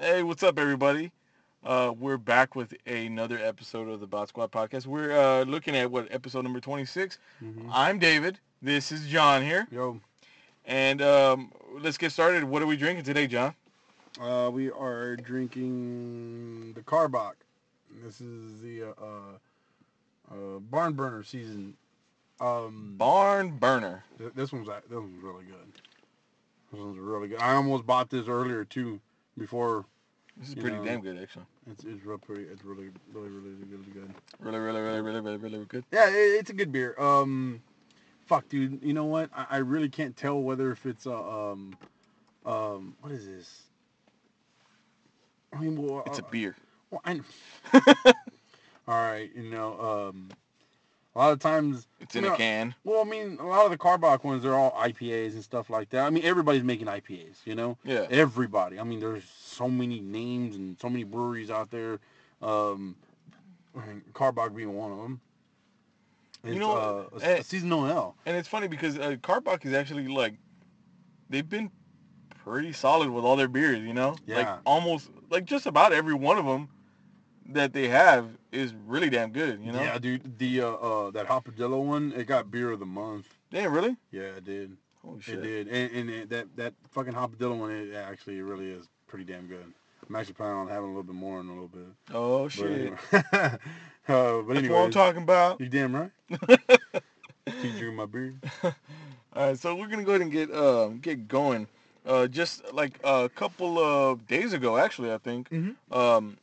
Hey, what's up, everybody? Uh, we're back with another episode of the Bot Squad podcast. We're uh, looking at what episode number 26. Mhm. I'm David. This is John here, Yo, and um, let's get started. What are we drinking today, John? uh, we are drinking the Karbach. This is the uh, uh, uh, barn burner season. Um, Barn Burner. th- this one's a- this one's really good. This one's really good. I almost bought this earlier too, before This is pretty know. damn good, actually. it's it's real pretty. It's really really really really good. Really, really, really, really, really, really good. Yeah, it, it's a good beer. Um, fuck, dude. You know what? I, I really can't tell whether if it's a um, um, what is this? I mean, well, It's a uh, beer. Well, I, all right, you know, um, a lot of times, It's in you a can. Well, I mean, a lot of the Karbach ones, they're all IPAs and stuff like that. I mean, everybody's making IPAs, you know? Yeah. Everybody. I mean, there's so many names and so many breweries out there. Um, I mean, Karbach being one of them. It's, You know, uh, a, eh, a seasonal ale. And it's funny because uh, Karbach is actually like, they've been pretty solid with all their beers, you know? yeah. Like almost, like just about every one of them that they have is really damn good, you know? Yeah, dude. The uh, uh, that Hopadillo one, it got beer of the month. Damn, really? Yeah, it did. Holy shit. It did, and, and it, that that fucking hopadillo one, it actually really is pretty damn good. I'm actually planning on having a little bit more in a little bit. Oh, But shit. anyway, uh, but That's what anyway, I'm talking about. you damn right. Keep drinking my beer. All right, so we're gonna go ahead and get um, get going. Uh, just like a couple of days ago, actually, I think, Mhm. um,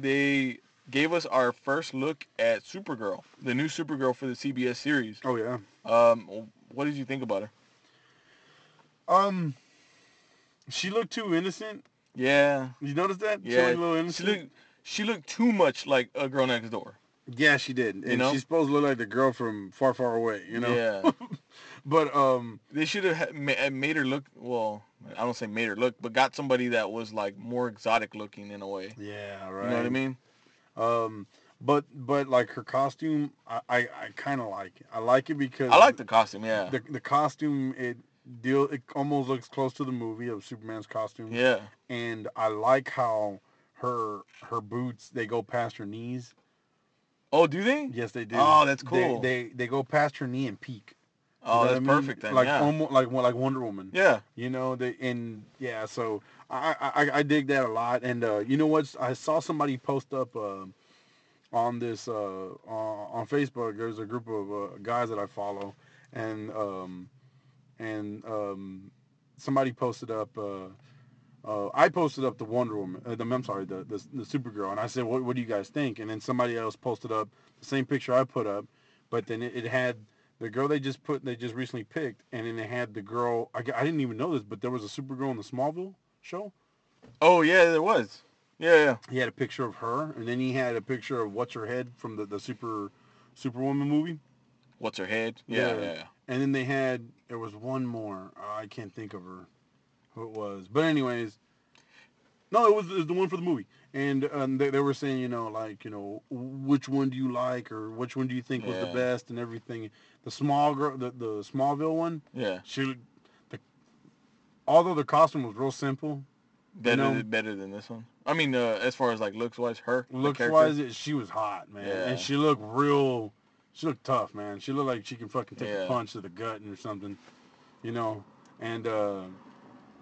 they gave us our first look at Supergirl, the new Supergirl for the CBS series. Oh yeah. Um, what did you think about her? Um, she looked too innocent. Yeah, You notice that? She yeah. looked a little She looked she looked too much like a girl next door. yeah, she did. And know? she's supposed to look like the girl from Far Far Away. You know. Yeah. But um, They should have made her look well. I don't say made her look, but got somebody that was like more exotic looking in a way. yeah, right. You know what I mean? Um, but but like her costume, I I, I kind of like it. I like it because I like the costume. Yeah. the the costume it deal it almost looks close to the movie of Superman's costume. Yeah. And I like how her her boots they go past her knees. Oh, do they? Yes, they do. Oh, that's They- cool. They they, go past her knee and peak. You Oh, know that's I mean? perfect then. Like yeah. almost like like Wonder Woman. yeah. You know, they and yeah, so I, I I dig that a lot. And uh, you know what? I saw somebody post up uh, on this uh, on on Facebook. There's a group of uh, guys that I follow, and um, and um, somebody posted up. Uh, uh, I posted up the Wonder Woman. Uh, the, I'm sorry, the, the the Supergirl, and I said, "What what do you guys think?" And then somebody else posted up the same picture I put up, but then it, it had the girl they just put they just recently picked, and then they had the girl. I, I didn't even know this, but there was a Supergirl in the Smallville show. Oh, yeah, there was. Yeah, yeah. He had a picture of her, and then he had a picture of what's her head from the the Super Superwoman movie. What's her head? Yeah, Yeah. yeah. And then they had there was one more. Uh, I can't think of her, who it was. But anyways, no, it was, it was the one for the movie. And um, they, they were saying, you know, like, you know, which one do you like, or which one do you think was the best, and everything. The small girl, the, the Smallville one, Yeah. she, the, although the costume was real simple, Better, know- than, better than this one. I mean, uh, as far as like looks wise, her looks wise, she was hot, man, Yeah. and she looked real. She looked tough, man. She looked like she can fucking take Yeah. a punch to the gut or something, you know. And uh,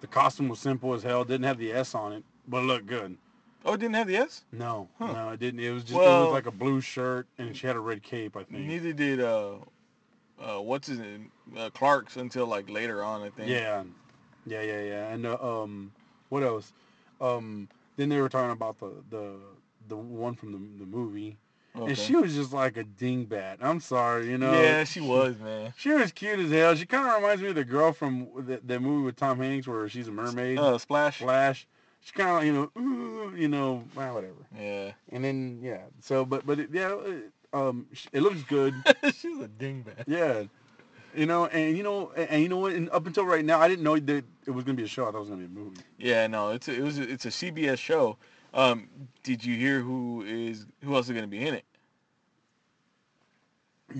the costume was simple as hell. Didn't have the S on it, but it looked good. Oh, it didn't have the S. No, Huh. no, it didn't. It was just it was like a blue shirt, and she had a red cape, I think. Neither did uh, uh, what's his name, uh, Clark's until like later on, I think. Yeah, yeah, yeah, yeah. And uh, um, what else? Um, then they were talking about the the the one from the the movie, Okay. and she was just like a dingbat. I'm sorry, you know. yeah, she was, man. She was cute as hell. She kind of reminds me of the girl from the, the movie with Tom Hanks where she's a mermaid. Uh, Splash. Flash. She kind of, you know, ooh, you know, well, whatever. Yeah. And then yeah, so but but it, yeah, it, um, it looks good. She's a dingbat. yeah, you know, and you know, and, and you know what? And up until right now, I didn't know that it was gonna be a show. I thought it was gonna be a movie. Yeah, no, it's a, it was a, it's a CBS show. Um, did you hear who is who else is going to be in it?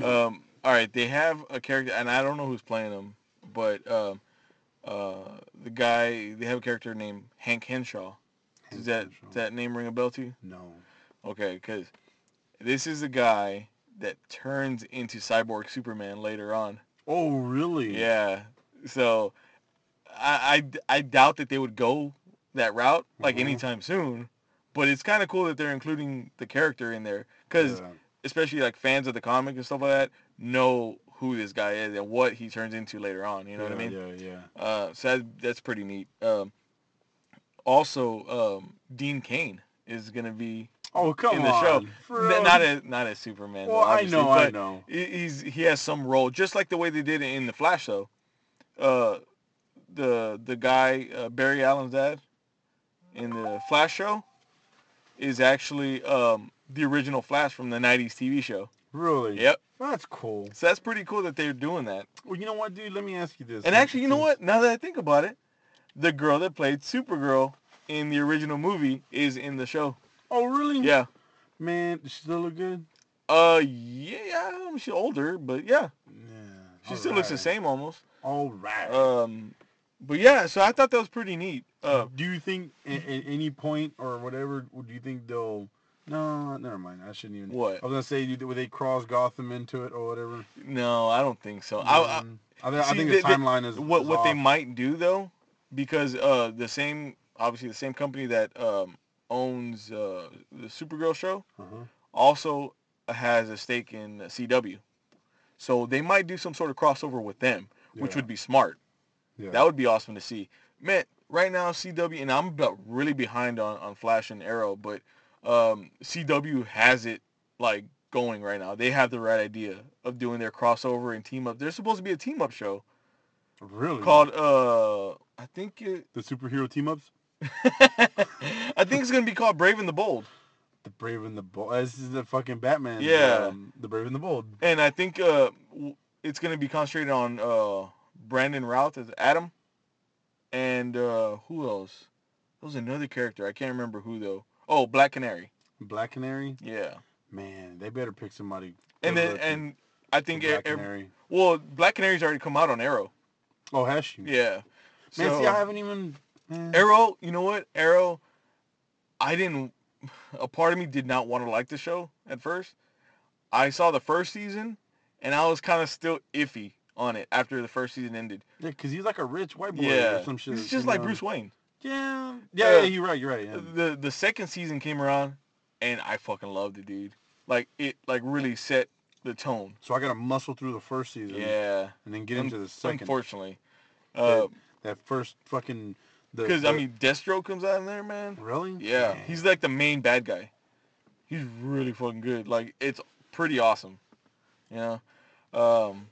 Um, all right, they have a character, and I don't know who's playing him, but um, uh, the guy they have a character named Hank Henshaw. Does that does that name ring a bell to you? No. Okay, because this is a guy that turns into Cyborg Superman later on. Oh, really? Yeah. So I, I, I doubt that they would go that route like Mhm. anytime soon. But it's kind of cool that they're including the character in there because Yeah. especially like fans of the comic and stuff like that know who this guy is and what he turns into later on. You know what I mean? Yeah, yeah. Uh, so that, that's pretty neat. Um, also, um, Dean Cain is gonna be Oh, come in the on. show. Not as not as Superman. Well, though, I know, I know. he- He's he has some role, just like the way they did it in the Flash though. Uh, the the guy uh, Barry Allen's dad in the Flash show is actually um, the original Flash from the '90s TV show. Really? Yep. That's cool. So that's pretty cool that they're doing that. Well, you know what, dude? Let me ask you this. And actually, you know what? Now that I think about it, the girl that played Supergirl in the original movie is in the show. Oh, really? Yeah. Man, does she still look good? Uh, yeah. I mean, she's older, but yeah, Yeah. she still looks the same almost. All right. Um, but yeah, so I thought that was pretty neat. Uh, do you think at, at any point or whatever, would you think they'll? No, never mind. I shouldn't even. what? I was gonna say, you- would they cross Gotham into it or whatever? No, I don't think so. I, I, Um, I, thi- I see, think they- the timeline is what is what they off. might do though, because uh, the same obviously the same company that um owns uh the Supergirl show Uh-huh. also has a stake in CW. So they might do some sort of crossover with them, which would be smart. Yeah. That would be awesome to see. Man, right now CW, and I'm about really behind on, on Flash and Arrow, but um, CW has it like going right now. They have the right idea of doing their crossover and team up. There's supposed to be a team up show really called uh, I think it, the superhero team ups, I think it's gonna be called Brave and the Bold. the Brave and the Bold. This is the fucking Batman. Yeah. um, the Brave and the Bold. And I think uh, it's gonna be concentrated on uh, Brandon Routh as Atom, and uh, who else? There was another character. I can't remember who though. Oh, Black Canary. Black Canary. Yeah. Man, they better pick somebody. And then and I think Black e- Canary. well, Black Canary's already come out on Arrow. Oh, has she? Yeah. Man, So, see, I haven't even. Man. Arrow, you know what? Arrow, I didn't. A part of me did not want to like the show at first. I saw the first season, and I was kind of still iffy on it after the first season ended. Yeah, because he's like a rich white boy Yeah, or some shit. he's just like know? Bruce Wayne. Yeah, yeah, Uh, yeah, you're right. You're right. Yeah. The the second season came around, and I fucking loved it, dude. Like it, like really set the tone. So I got to muscle through the first season. Yeah. And then get into the second. Unfortunately, uh, That first fucking. Because I mean, Deathstroke comes out in there, man. Really? Yeah, he's like the main bad guy. He's really fucking good. Like it's pretty awesome. You know, um,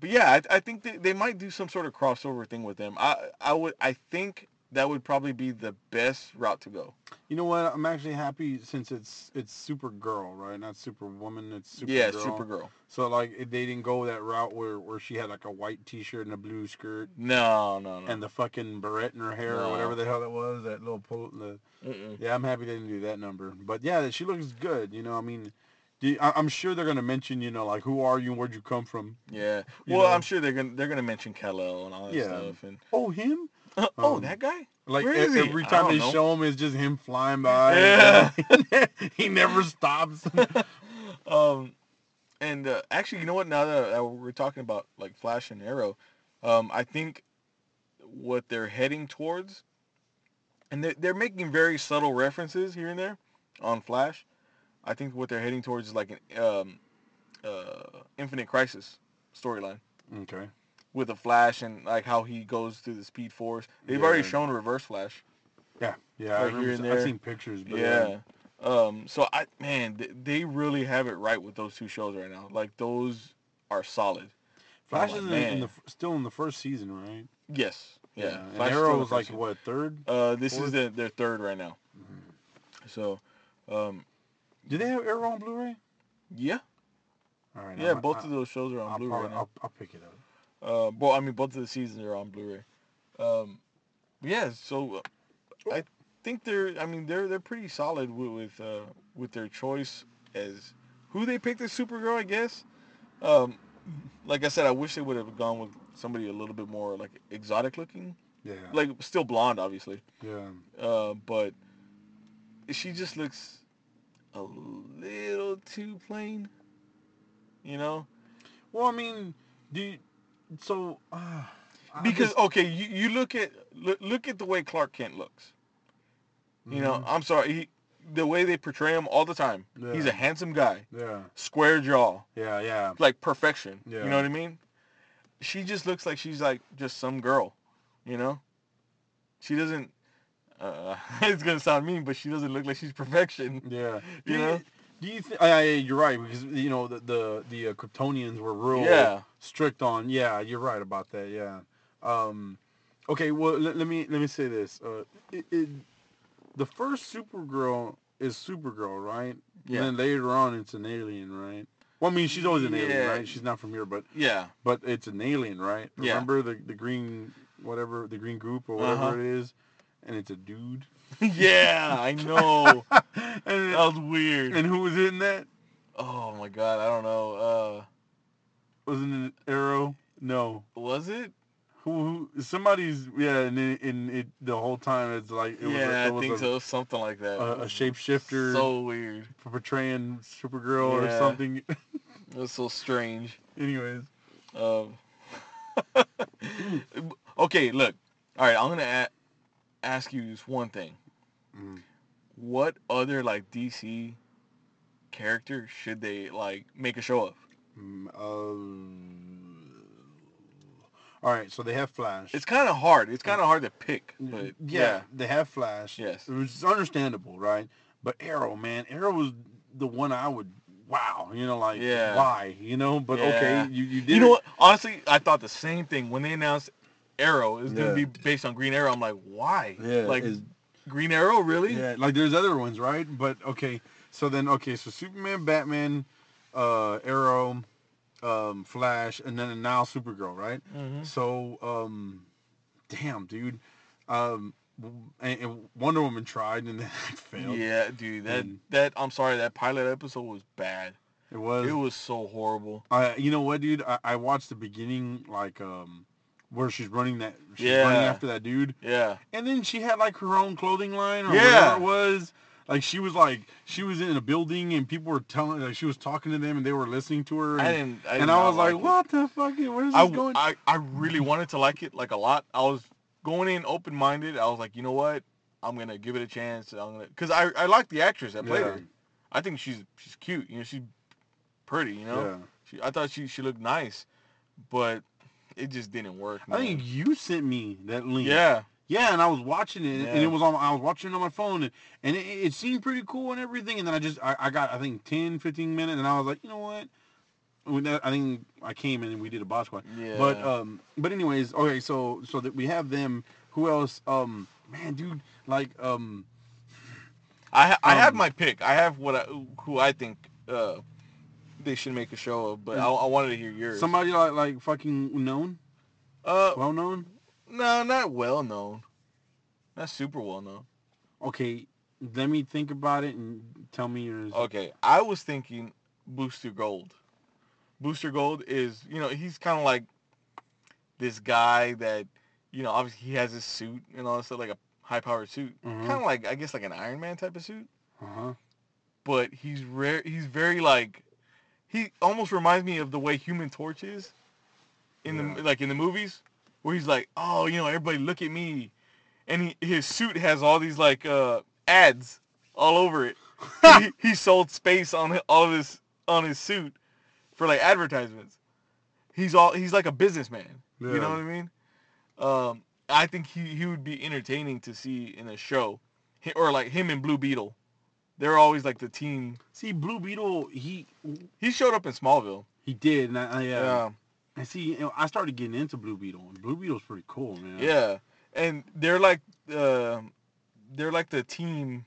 but yeah, I, I think they, they might do some sort of crossover thing with them. I I would I think that would probably be the best route to go. You know what? I'm actually happy since it's it's Supergirl, right? Not Superwoman. It's Supergirl. yeah, Supergirl. So like they didn't go that route where where she had like a white T-shirt and a blue skirt No, no, no. and the fucking barrette in her hair No. or whatever the hell that was. That little pull. The, Mm-mm. yeah, I'm happy they didn't do that number. But yeah, she looks good. You know, I mean, do you- I, I'm sure they're gonna mention, you know, like who are you and where'd you come from? Yeah. You Well, know? I'm sure they're gonna they're gonna mention Kal-El and all that Yeah. stuff. And Oh, him? oh, Um, that guy. Like Where he? every time they know. show him, it's just him flying by. Yeah. he never stops. um, and uh, actually, you know what? Now that uh, we're talking about like Flash and Arrow, um, I think what they're heading towards, and they're, they're making very subtle references here and there on Flash. I think what they're heading towards is like an um, uh, Infinite Crisis storyline okay. With a Flash and like how he goes through the Speed Force. They've already Yeah. shown Reverse Flash. Yeah, yeah. I I've seen pictures, but yeah. Um, so I man, th- they really have it right with those two shows right now. Like those are solid. Flash I'm is like, in, the still in the first season, right? Yes. Yeah. And Flash Arrow was like first what third? Uh, this fourth? is the, their third right now. So, um, Do they have Arrow on Blu-ray? yeah, All right. yeah. I'm- both I- of those shows are on I'll, Blu-ray probably- now. I'll, I'll pick it up. Uh, well, I mean, both of the seasons are on Blu-ray. Um, yeah. So, I think they're. I mean, they're they're pretty solid with with, uh, with their choice as who they picked as Supergirl. I guess. Um, like I said, I wish they would have gone with somebody a little bit more like exotic looking, Yeah. like still blonde, obviously. yeah. Uh, but she just looks a little too plain. You know, Well, I mean, do you, so uh, because just- okay, you, you look at look, look at the way Clark Kent looks. You know, Mhm. I'm sorry, he, the way they portray him all the time. He's a handsome guy, yeah, square jaw, yeah, yeah. like perfection. Yeah. You know what I mean? She just looks like she's like just some girl, you know? She doesn't uh, it's gonna sound mean, but she doesn't look like she's perfection. Yeah. You do know? Do you think? You're right because you know the the, the uh, Kryptonians were real Yeah. Strict on. Yeah, you're right about that. Yeah. Um, okay. Well, let, let me let me say this. Uh, it, it, the first Supergirl is Supergirl, right? Yeah. And then later on, it's an alien, right? Well, I mean, she's always an alien, Yeah. right? She's not from here, but Yeah. but it's an alien, right? Yeah. Remember the the green whatever the green group or whatever Uh-huh. it is, and it's a dude. yeah, I know. and, That was weird. and who was in that? Oh my god, I don't know. Wasn't it Arrow? No. Was it? Who, who somebody's yeah, and it, and it the whole time it's like it was, yeah, a, it I was think a, so. Something like that. a, a shapeshifter So weird. portraying Supergirl or something. It was so strange. Anyways, Um, okay, look. All right, I'm gonna a- ask you this one thing. Mm. What other like DC character should they like make a show of? Mm, uh, all right, so they have Flash. It's kind of hard. It's kind of hard to pick, but yeah, yeah, they have Flash. Yes. is understandable, right? But Arrow, man, Arrow was the one I would. Wow, you know, like Yeah. why, you know? But Yeah. okay, you you did. you know it. what? Honestly, I thought the same thing when they announced Arrow is Yeah. gonna be based on Green Arrow. I'm like, why? Yeah, like is- Green Arrow, really? Yeah, like there's other ones, right? But okay, so then okay, so Superman, Batman, uh, Arrow, um, Flash, and then now Supergirl, right? Mhm. So, um, damn, dude, um, and, and Wonder Woman tried and then failed. Yeah, dude. That And- that I'm sorry. That pilot episode was bad. It was. It was so horrible. I, you know what, dude? I, I watched the beginning, like, um, where she's running that, she's running Yeah. after that dude, Yeah. and then she had like her own clothing line or Yeah. whatever it was. Like she was like she was in a building and people were telling like she was talking to them and they were listening to her. And I didn't. I did and I was like, what the fuck? Where's this I, going? I I really wanted to like it like a lot. I was going in open minded. I was like, you know what? I'm gonna give it a chance. I'm gonna because I I like the actress that played Yeah. her. I think she's she's cute. You know, she's pretty. You know, yeah. she, I thought she she looked nice, but it just didn't work. I think you sent me that link. Yeah. Yeah, and I was watching it, and it was on. I was watching it on my phone, and, and it, it seemed pretty cool and everything. And then I just, I, I got, I think 10, 15 minutes, and I was like, you know what? I think I came in and we did a boss squad. Yeah. But um, but anyways, okay, so so that we have them. Who else? Um, man, dude, like um, I ha- I have um, my pick. I have what I, who I think uh, they should make a show of, but I, I wanted to hear yours. somebody like like fucking known, uh, well known. No, not well known. Not super well known. Okay, let me think about it and tell me yours. Okay, I was thinking Booster Gold. Booster Gold is, you know, he's kind of like this guy that, you know, obviously he has his suit and all that stuff, like a high-powered suit, Mhm. kind of like I guess like an Iron Man type of suit. Uh huh. But he's rare. He's very like, he almost reminds me of the way Human Torch is, in Yeah. the like in the movies, where he's like, oh, you know, everybody look at me, and he, his suit has all these like uh ads all over it. he, he sold space on all of his on his suit for like advertisements. He's all he's like a businessman. You know what I mean? Um, I think he, he would be entertaining to see in a show, Hi- or like him and Blue Beetle. They're always like the team. See, Blue Beetle, he He showed up in Smallville. he did, and I, I, uh, Yeah, I see. You know, I started getting into Blue Beetle. and Blue Beetle's pretty cool, man. yeah, and they're like uh, they're like the team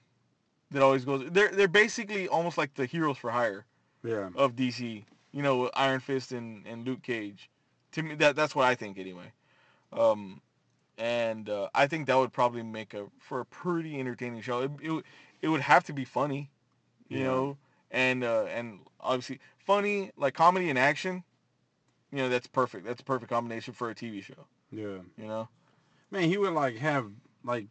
that always goes. They're they're basically almost like the heroes for hire. yeah. of DC. You know, Iron Fist and, and Luke Cage. To me, that that's what I think anyway. Um, and uh, I think that would probably make a for a pretty entertaining show. It it, would- it would have to be funny, you Yeah. know, and uh, and obviously funny like comedy and action. You know, that's perfect. That's a perfect combination for a TV show. Yeah. You know. Man, he would like have like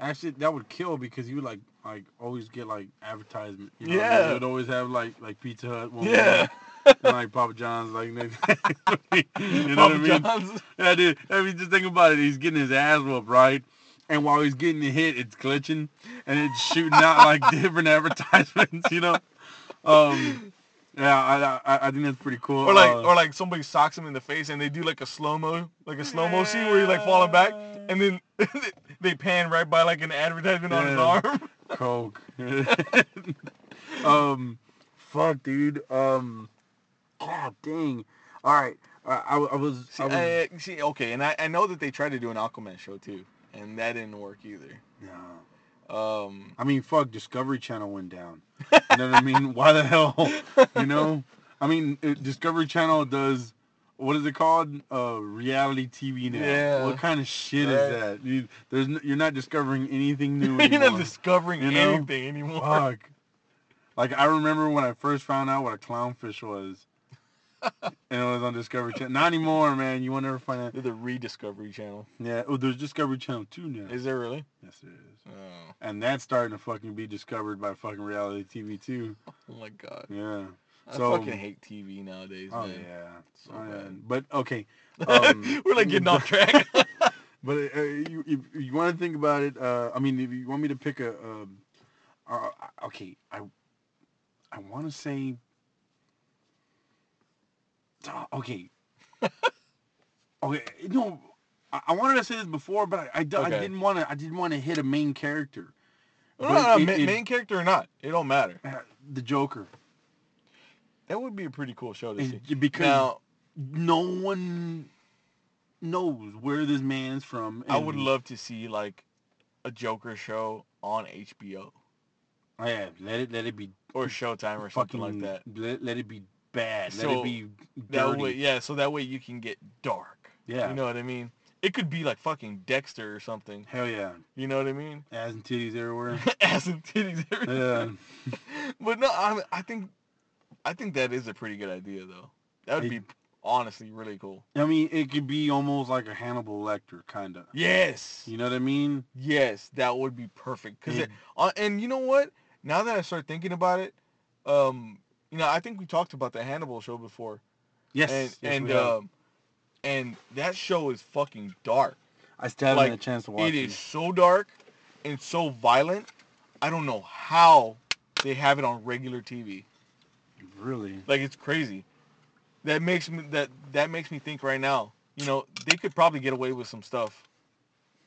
actually that would kill because he would like like always get like advertisement. You know? Yeah. They would always have like like Pizza Hut. One Yeah. and like Papa John's, like next. you know what I mean? John's. Yeah, dude. I mean, just think about it. He's getting his ass whooped, right? And while he's getting hit, it's glitching and it's shooting out like different advertisements. You know. Um. Yeah, I, I I think that's pretty cool. Or like, Uh, or like somebody socks him in the face and they do like a slow mo, like a slow mo scene where he's like falling back, and then they pan right by like an advertisement on his arm. Coke. um, fuck, dude. Um, god dang. All right, I, I, I was. See, I was I, see, okay, and I, I know that they tried to do an Aquaman show too, and that didn't work either. no. Um, I mean, fuck. Discovery Channel went down. You know what I mean? Why the hell? You know? I mean, it, Discovery Channel does. What is it called? Uh, reality TV now. Yeah. What kind of shit Right. is that? You, there's, n- you're not discovering anything new you're anymore. not discovering You know? anything anymore. Fuck. Like I remember when I first found out what a clownfish was. And it was on Discovery Channel. Not anymore, man. You will never find out. They're the Rediscovery Channel. Yeah. Oh, there's Discovery Channel 2 now. Is there really? yes, it is. Oh, And that's starting to fucking be discovered by fucking reality TV too. oh my god. Yeah. I So- fucking hate TV nowadays, Oh man. yeah. So Oh, yeah. But okay. Um, We're like getting off track. But uh, you, if you want to think about it, uh, I mean, if you want me to pick a, um, uh, okay, I, I want to say, okay, okay, no, I, I wanted to say this before, but I, I, d- I Okay. didn't want to, I didn't want to hit a main character, no, But no, it- ma- it- main character or not, it don't matter. uh, the Joker, That would be a pretty cool show to see. Because Now, no one knows where this man's from. I would love to see like a Joker show on HBO Oh, yeah, let it, let it be or Showtime or something like that. Let, let it be bad. let So, it be That way, yeah. So that way you can get dark. yeah. You know what I mean? It could be like fucking Dexter or something. Hell yeah. You know what I mean? Ass and titties everywhere. Ass and titties. everything. yeah. But no, I, I think, I think that is a pretty good idea though. That would It- be honestly really cool. I mean, it could be almost like a Hannibal Lecter, kind of. Yes. You know what I mean? Yes, that would be perfect. Cause It- it, uh, and you know what? Now that I start thinking about it, um, you know, I think we talked about the Hannibal show before, Yes. and yes, and um, and that show is fucking dark. I still haven't had a chance to watch it. It is so dark and so violent. I don't know how they have it on regular TV. Really? Like it's crazy. That makes me that that makes me think right now. You know, they could probably get away with some stuff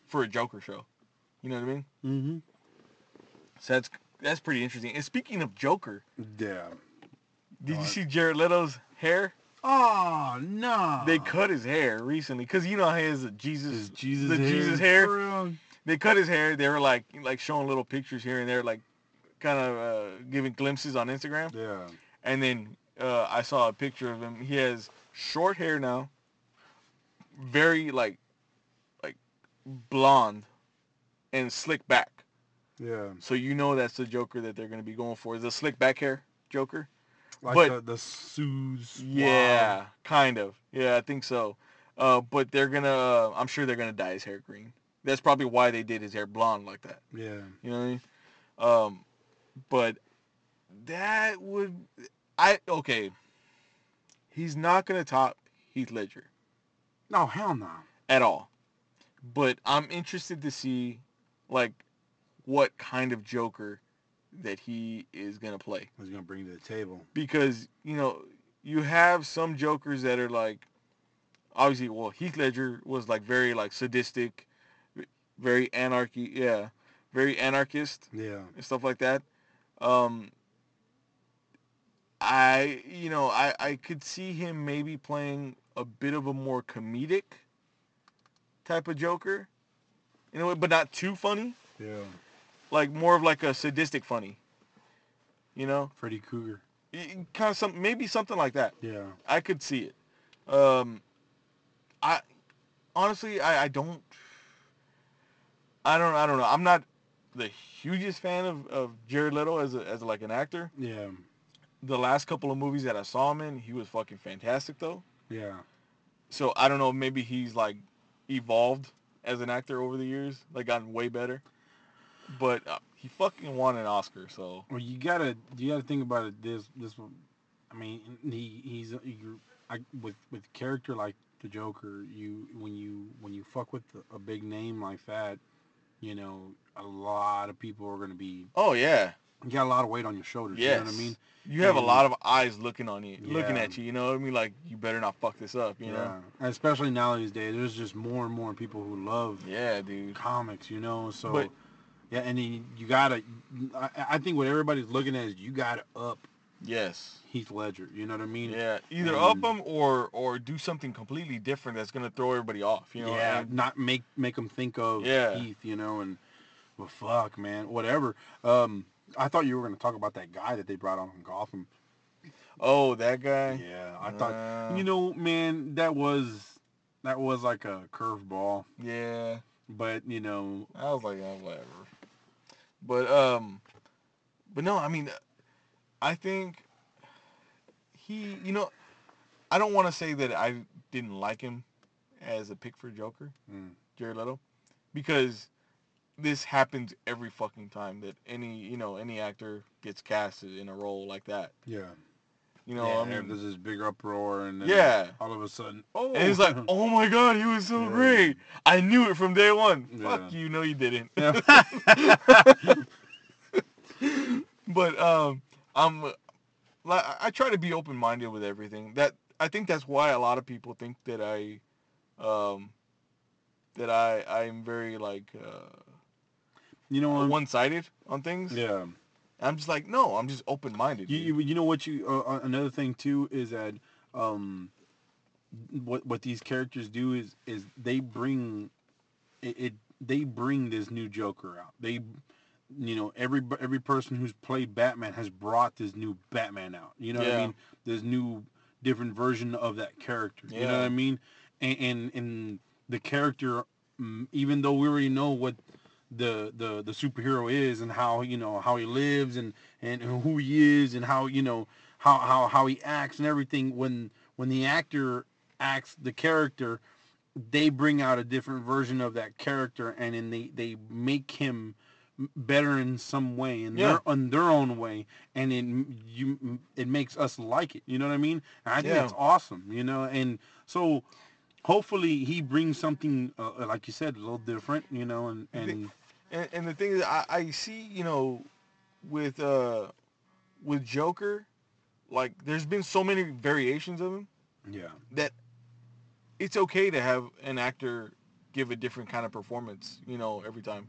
for a Joker show. You know what I mean? Mm-hmm. So that's that's pretty interesting. And speaking of Joker, Yeah. Did you see Jared Leto's hair? Oh, no. They cut his hair recently because you know how he has a Jesus. Is Jesus the hair Jesus hair? They cut his hair. They were like like showing little pictures here and there, like kind of uh, giving glimpses on Instagram. Yeah. And then uh, I saw a picture of him. He has short hair now, very like like blonde and slick back. Yeah. So you know that's the Joker that they're gonna be going for. Is a slick back hair Joker? Like But- the, the Sue's. Yeah, kind of. Yeah, I think so. Uh, but they're gonna. Uh, I'm sure they're gonna dye his hair green. That's probably why they did his hair blonde like that. Yeah. You know what I mean? Um, but that would. I okay. He's not gonna top Heath Ledger No, hell no. at all. But I'm interested to see, like, what kind of Joker that he is gonna play. He's gonna bring to the table. because you know you have some jokers that are like obviously well heath ledger was like very like sadistic very anarchy yeah very anarchist Yeah. and stuff like that um i you know i i could see him maybe playing a bit of a more comedic type of joker you know but not too funny Yeah. Like more of like a sadistic funny you know Freddy Krueger. kind of some maybe something like that Yeah. I could see it. Um, I honestly, I, I don't, I don't, I don't know. I'm not the hugest fan of, of Jared Leto as a, as like an actor. Yeah. The last couple of movies that I saw him in, he was fucking fantastic though. Yeah. So I don't know. Maybe he's like evolved as an actor over the years, like gotten way better. But uh, he fucking won an Oscar. So Well, you gotta you gotta think about it. This this, I mean, he he's you, I, with with character like the Joker. You when you when you fuck with a big name like that, you know, a lot of people are gonna be. oh yeah, You got a lot of weight on your shoulders. yes. You know what I mean? You have a lot of eyes looking on you, looking at you. You know what I mean? Like you better not fuck this up. You know? And especially now these days, there's just more and more people who love Yeah, dude. comics. You know, so. But- yeah, and then you gotta. I, I think what everybody's looking at is you gotta up Yes. Heath Ledger. You know what I mean? Yeah. Either and- up them or or do something completely different that's gonna throw everybody off. You know? yeah, And- not make make them think of Yeah. Heath, you know, and well, fuck, man, whatever. Um, I thought you were gonna talk about that guy that they brought on from Gotham. oh, that guy. Yeah, I thought, Uh, you know, man, that was that was like a curveball, Yeah. but you know, I was like, oh, whatever. But um, but no, I mean, I think he, you know, I don't want to say that I didn't like him as a pick for Joker, mm, Jared Leto, because this happens every fucking time that any, you know, any actor gets casted in a role like that. yeah, You know, yeah, I mean, there's this big uproar, and then yeah. all of a sudden, oh, And he's like, oh my god, he was so Yeah. great. I knew it from day one. Yeah. Fuck you, no you didn't. But um, I'm like I try to be open minded with everything. That I think that's why a lot of people think that I, um, that I I'm very like uh, you know one sided on things. Yeah. I'm just like no, I'm just open minded. You, you, you know what you uh, uh, another thing too is that um what what these characters do is is they bring it, it they bring this new Joker out. They you know every every person who's played Batman has brought this new Batman out. You know what I mean? This new different version of that character. You know what I mean? And and, and the character mm, even though we already know what the the the superhero is and how you know how he lives and and who he is and how you know how how how he acts and everything. When when the actor acts the character they bring out a different version of that character and then they they make him better in some way in Yeah. their in their own way. And it you it makes us like it. You know what i mean? And i think Yeah. it's awesome you know? And so hopefully he brings something uh, like you said a little different you know and and and, and the thing is, I, I see, you know, with uh, with Joker, like there's been so many variations of him yeah that it's okay to have an actor give a different kind of performance, you know, every time.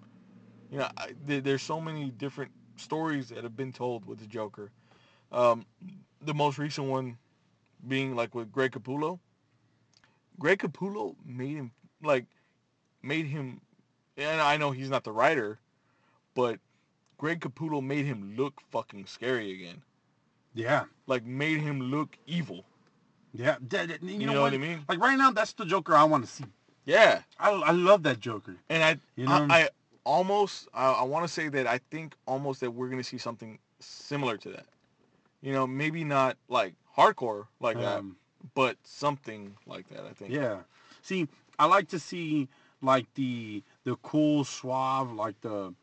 You know, I, there, there's so many different stories that have been told with the Joker. Um, the most recent one being like with Greg Capullo. Greg Capullo made him like made him, and I know he's not the writer, but Greg Capullo made him look fucking scary again. yeah Like made him look evil. yeah that- that- you, You, know, know, what? what I mean? like right now that's the joker i want to see Yeah. I, I love that joker And I, You know? I, I almost, I, I want to say that I think almost that we're gonna see something similar to that. You know, maybe not like hardcore like that, Um, but something like that. I think. Yeah. See, I like to see like the the cool suave, like the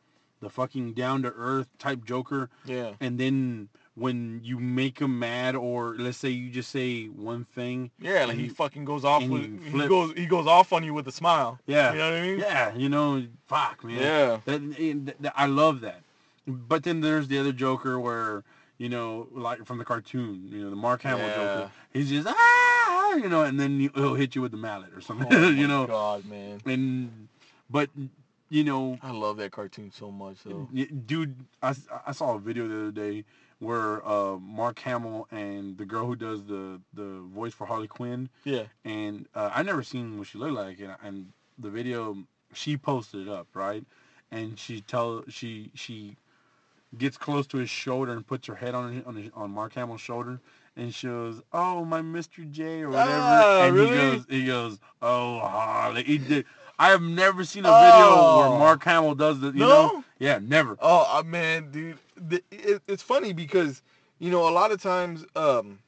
the fucking down to earth type Joker, Yeah. and then when you make him mad, or let's say you just say one thing, Yeah. Like he And- fucking goes off with, he he goes, he goes off on you with a smile. yeah, You know what I mean? yeah, you know, fuck, man, Yeah. That, that- that- I love that. But then there's the other Joker where you know, like from the cartoon, you know, the Mark Hamill Yeah. Joker, he's just ah, you know, and then he- he'll hit you with the mallet or something, Oh you know, God, man. and but you know I love that cartoon so much though. dude I, I saw a video the other day where uh mark hamill and the girl who does the the voice for harley quinn Yeah. and uh, i never seen what she looked like and, and the video she posted it up right and she tell she she gets close to his shoulder and puts her head on on, his, on mark hamill's shoulder and she goes, "Oh, my Mr. J or whatever," Ah, and really? he goes, "He goes, oh, Harley." He did. I have never seen a video Oh. where Mark Hamill does the, you No? know, yeah, never. Oh uh, man, dude, it's funny because you know a lot of times um,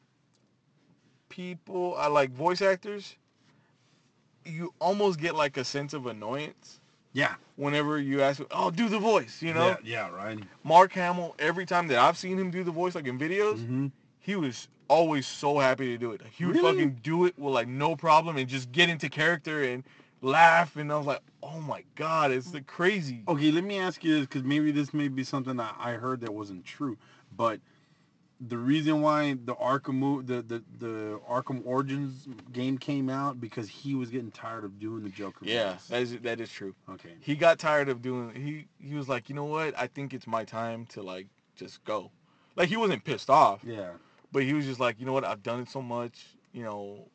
people, I like voice actors. You almost get like a sense of annoyance Yeah. Whenever you ask, oh, do the voice, you know. Yeah, yeah right. Mark Hamill. Every time that I've seen him do the voice, like in videos, hmm he was always so happy to do it. Like, he would Really? fucking do it with like no problem and just get into character and laugh. And I was like, oh my god, it's the crazy. Okay, let me ask you this because maybe this may be something that I heard that wasn't true, but the reason why the Arkham the, the the Arkham Origins game came out because he was getting tired of doing the Joker. Yeah, voice. that is that is true. Okay. He got tired of doing. He he was like, you know what? I think it's my time to like just go. Like he wasn't pissed off, Yeah. but he was just like, you know what? I've done it so much. You know,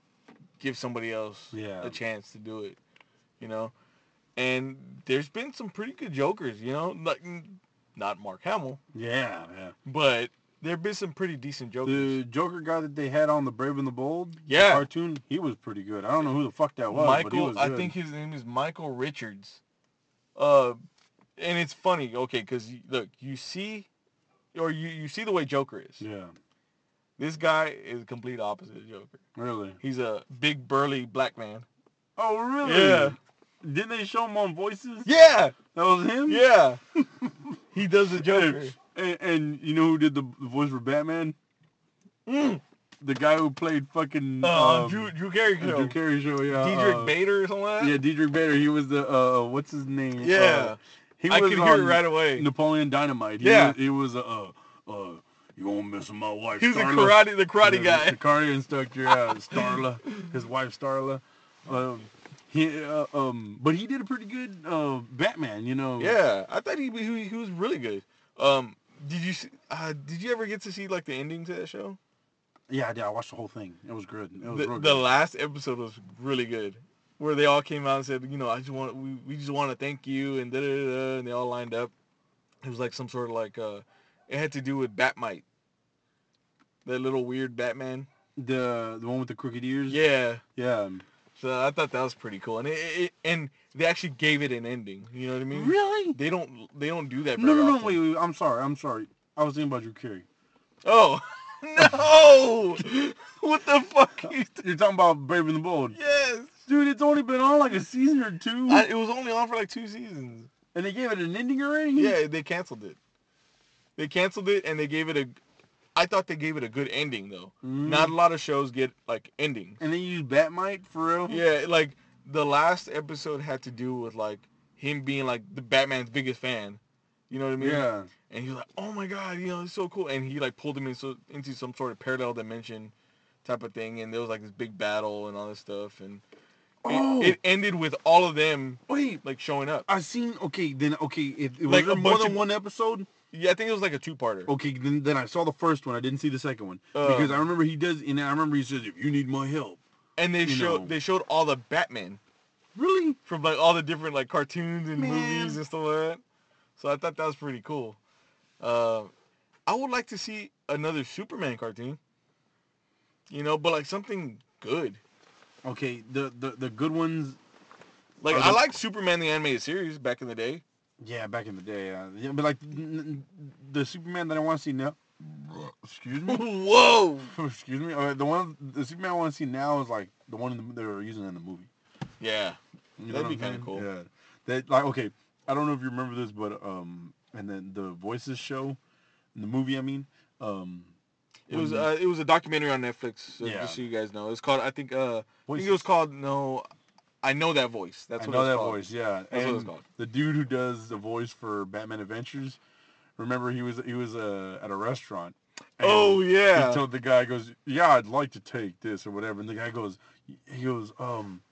give somebody else Yeah. a chance to do it. You know, and there's been some pretty good Jokers. You know, like not Mark Hamill, Yeah. Yeah. but there've been some pretty decent Jokers. The Joker guy that they had on the Brave and the Bold the Yeah. cartoon, he was pretty good. I don't know who the fuck that was, but he Michael, was I think his name is Michael Richards. Uh, and it's funny, okay, because look, you see, or you you see the way Joker is. Yeah. This guy is the complete opposite of Joker. Really. He's a big burly black man. Oh, really? Yeah. Didn't they show him on Voices? Yeah, That was him. yeah. he does the Joker. And, and you know who did the, the voice for Batman? Mm. The guy who played fucking Uh, um, Drew Drew Carey show. Drew Carey show. Yeah. Diedrich uh, Bader or something like that. Yeah, Diedrich Bader. He was the uh, what's his name? Yeah. Uh, he I was could hear it on right away. Napoleon Dynamite. He Yeah. Was, he was a uh, uh, you mess with my wife? He was a Starla?" karate, the karate Yeah, guy. The karate instructor, uh, Starla, his wife Starla. Um, he, uh, um, but he did a pretty good uh, Batman. You know. Yeah, I thought he he, he was really good. Um, did you uh, did you ever get to see like the ending to that show? Yeah, I did. I watched the whole thing. It was good. It was The, real the last episode was really good, where they all came out and said, you know, I just want we, we just want to thank you and da da da, da, and they all lined up. It was like some sort of like uh, it had to do with Bat-Mite, that little weird Batman. The the one with the crooked ears. Yeah, Yeah. So I thought that was pretty cool, and it, it and they actually gave it an ending. You know what I mean? Really? They don't they don't do that. No, no, no. often. Wait, wait. I'm sorry. I'm sorry. I was thinking about Drew Carey. Oh no! what the fuck? Is You're talking about Brave and the Bold. yes. Dude, it's only been on like a season or two, I, it was only on for like two seasons. and they gave it an ending already. Yeah, they canceled it. They canceled it and they gave it a. I thought they gave it a good ending though. Mm. Not a lot of shows get like endings. And they used Bat-Mite for real. Yeah, like the last episode had to do with like him being like the Batman's biggest fan. You know what I mean? Yeah. And he was like, "Oh my god, you know, it's so cool." And he like pulled him into into some sort of parallel dimension type of thing, and there was like this big battle and all this stuff, and it- Oh. it, ended with all of them Wait. like showing up. I seen. Okay, then okay. If it was Like there more than of- one episode, Yeah, I think it was like a two-parter. okay, then then I saw the first one. I didn't see the second one Uh, because I remember he does. And I remember he says, "If you need my help." and they showed know. they showed all the Batman Really? from like all the different like cartoons and Man. movies and stuff like that. So I thought that was pretty cool. Uh, I would like to see another Superman cartoon. You know, but like something good. Okay. The the the good ones. Like Are I like Superman the animated series back in the day. Yeah, back in the day. Uh, yeah, but like n- n- the Superman that I want to see now. Excuse me. Whoa! Excuse me. Uh, the one, the Superman I want to see now is like the one in the, they were using in the movie. Yeah. You That'd be kinda cool. Yeah. That like okay. I don't know if you remember this, but um, and then the Voices show, in the movie. I mean, um, It was uh, it was a documentary on Netflix. So Yeah. Just so you guys know, it's called I think uh I think it was called no, I know that voice. That's what I what know that called. voice. Yeah. That's what it's called. the dude who does the voice for Batman Adventures. Remember, he was he was uh, at a restaurant. and Oh yeah. He told the guy, goes, "Yeah, I'd like to take this or whatever." And the guy goes, he goes, um,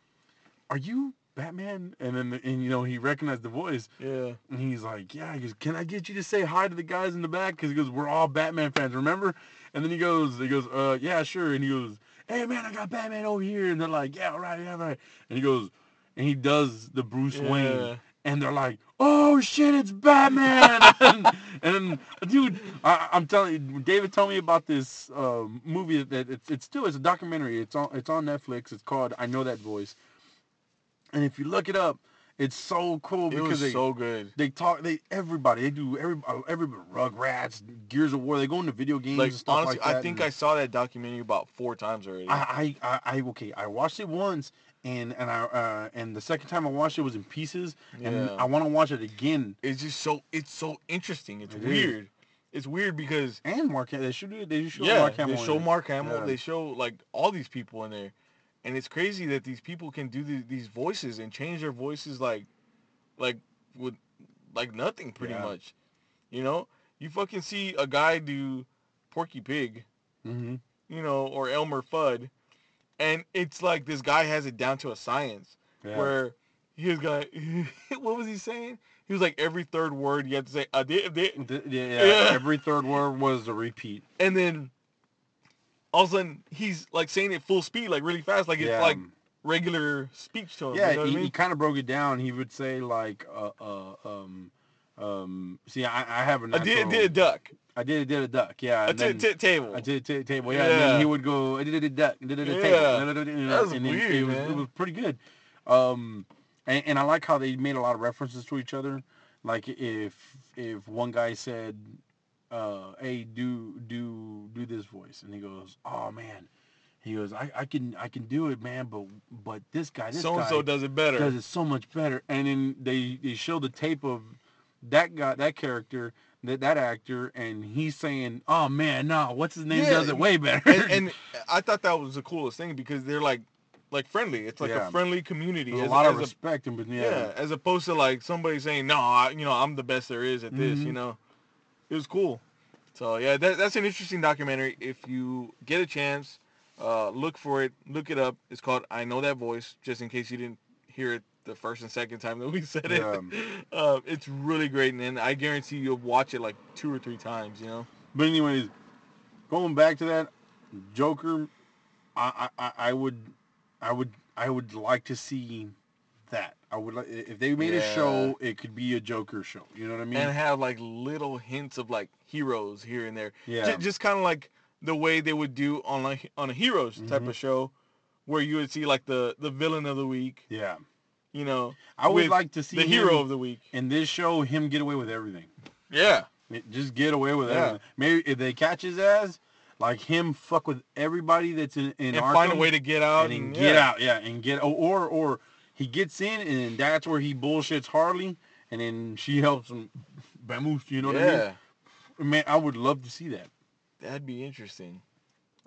"Are you Batman?" And then and you know he recognized the voice, yeah. and he's like, "Yeah." He goes, "Can I get you to say hi to the guys in the back?" Because he goes, "We're all Batman fans, remember?" And then he goes, he goes, "Uh, yeah, sure." And he goes, "Hey man, I got Batman over here." And they're like, "Yeah, all right, yeah, all right." And he goes, and he does the Bruce Yeah. Wayne and they're like, "Oh shit, it's Batman!" and, and dude, I, I'm telling you, David told me about this uh, movie that it's it's still it's a documentary. It's on it's on Netflix. It's called I Know That Voice. And if you look it up, it's so cool It because was they so good. they talk they everybody they do every uh, everybody Rugrats, Gears of War. They go into video games Like and stuff honestly, like that. I think I saw that documentary about four times already. I, I I okay I watched it once and and I uh, and the second time I watched it was in pieces, and Yeah. I want to watch it again. It's just so it's so interesting. It's It is. weird. It's weird because And Mark, they should they should show yeah, Mark Hamill. they show. Mark Hamill. Yeah. They show like all these people in there, and it's crazy that these people can do the, these voices and change their voices like, like with like nothing pretty Yeah. much. You know, you fucking see a guy do Porky Pig, hmm you know, or Elmer Fudd, and it's like this guy has it down to a science Yeah. where he was going, what was he saying? He was like every third word you had to say a did, did, yeah, Yeah. every third word was a repeat. and then all of a sudden he's like saying it full speed, like really fast, like it's like regular speech to him. yeah, you know he, I mean? he kind of broke it down. He would say like, uh, uh, um, um. See, I, I have a I did, did a duck, I did did a duck. Yeah, t- table. I did t- table. Yeah, and then he would go. I did a duck. I did a Yeah. table. That was and then weird, it was, man. It was pretty good. Um, and, and I like how they made a lot of references to each other. Like if if one guy said, uh, "Hey, do do do this voice," and he goes, "Oh man," he goes, "I, I can I can do it, man, but but this guy, this So and guy so does it better. does it so much better." And then they they show the tape of that guy, that character. That, that actor and he's saying, "Oh man, no, what's his name Yeah, does it way better." and, and I thought that was the coolest thing because they're like, like friendly. It's like Yeah. a friendly community. There's a as- lot of as respect in between. yeah. Yeah. as opposed to like somebody saying, no, I, you know, I'm the best there is at this. Mhm. You know, it was cool. So yeah, that, that's an interesting documentary. If you get a chance, uh, look for it. Look it up. It's called "I Know That Voice." Just in case you didn't hear it the first and second time that we said it. Yeah. Uh, it's really great, and then I guarantee you'll watch it like two or three times. You know. But anyways, going back to that, Joker, I, I- I would, I would, I would like to see that. I would like if they made a show, it could be a Joker show. You know what I mean? and have like little hints of like heroes here and there. yeah. J- just kind of like the way they would do on like on a heroes type Mhm. of show, where you would see like the the villain of the week, yeah. you know, I would like to see the hero of the week. in this show him get away with everything. Yeah, Just get away with Yeah. everything. Maybe if they catch his ass, like him fuck with everybody that's in, in and Arkham, find a way to get out and, and, get yeah. out, yeah, and get or or he gets in and that's where he bullshits Harley, and then she helps him vamoose. You know what I mean? Man, I would love to see that. that'd be interesting.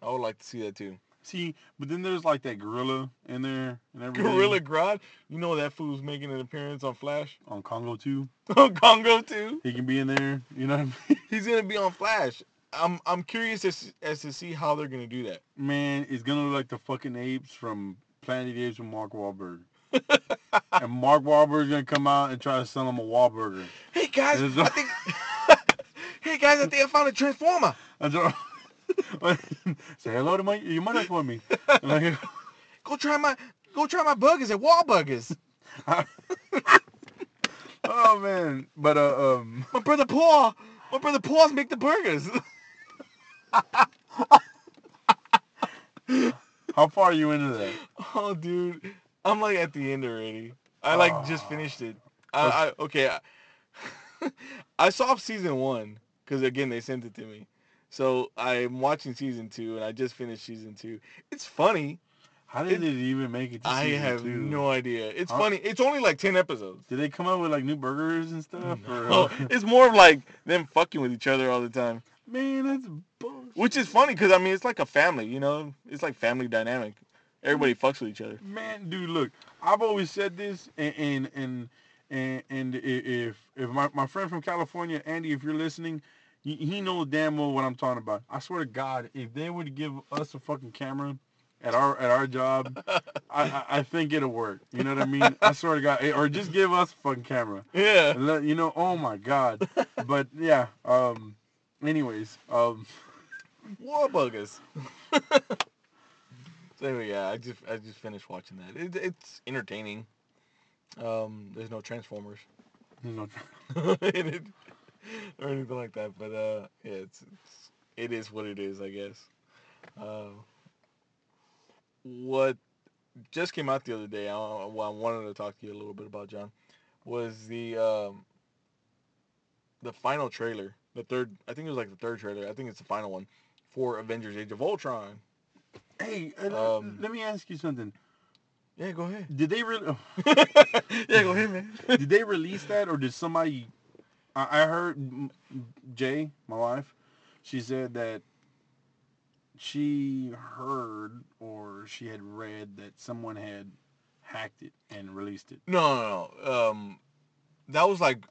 I would like to see that too. See, but then there's like that gorilla in there and everything. Gorilla Grodd, you know that fool's making an appearance on Flash, on Congo too. on Congo too. He can be in there. You know what I mean? He's gonna be on Flash. I'm I'm curious as as to see how they're gonna do that. Man, it's gonna look like the fucking apes from Planet of the Apes with Mark Wahlberg. And Mark Wahlberg's gonna come out and try to sell him a Wahlburger. Hey guys, I think. hey guys, I think I found a transformer. Say hello to my your mother for me. Like, Go try my go try my burgers at Wahlburgers. oh man, but uh um My brother Paul, my brother Paul's make the burgers. how far are you into that? oh, dude, I'm like at the end already. I like just Oh. finished it. I, I okay. I, I saw season one because again they sent it to me. So I'm watching season two and I just finished season two. It's funny. How did It- it, even make it to I have two? no idea. It's Huh? funny. It's only like ten episodes. Did they come up with like new burgers and stuff? Or, Oh, it's more of like them fucking with each other all the time, man, that's bullshit. which is funny because I mean it's like a family, you know. It's like family dynamic. Everybody fucks with each other. Man, dude, look, I've always said this, and and and and, and if if my, my friend from California, Andy, if you're listening, he, he knows damn well what I'm talking about. I swear to God, if they would give us a fucking camera at our at our job, I, I think it'll work. You know what I mean? I swear to God, eh, or just give us a fucking camera. Yeah. Let, you know, oh my God. But yeah. Um. Anyways, um. Warbuggers. so anyway, yeah, I just I just finished watching that. It, it's entertaining. Um, there's no Transformers in it or anything like that, but uh, yeah, it's, it's it is what it is, I guess. Uh, what just came out the other day, I, I wanted to talk to you a little bit about John, was the um, the final trailer, the third. I think it was like the third trailer. I think it's the final one for Avengers: Age of Ultron. Hey, uh, Um, let me ask you something. Yeah, go ahead. Did they really? yeah, go ahead, man. did they release that or did somebody? I, I heard Jay, my wife, she said that she heard or she had read that someone had hacked it and released it. No, no, no. Um, that was like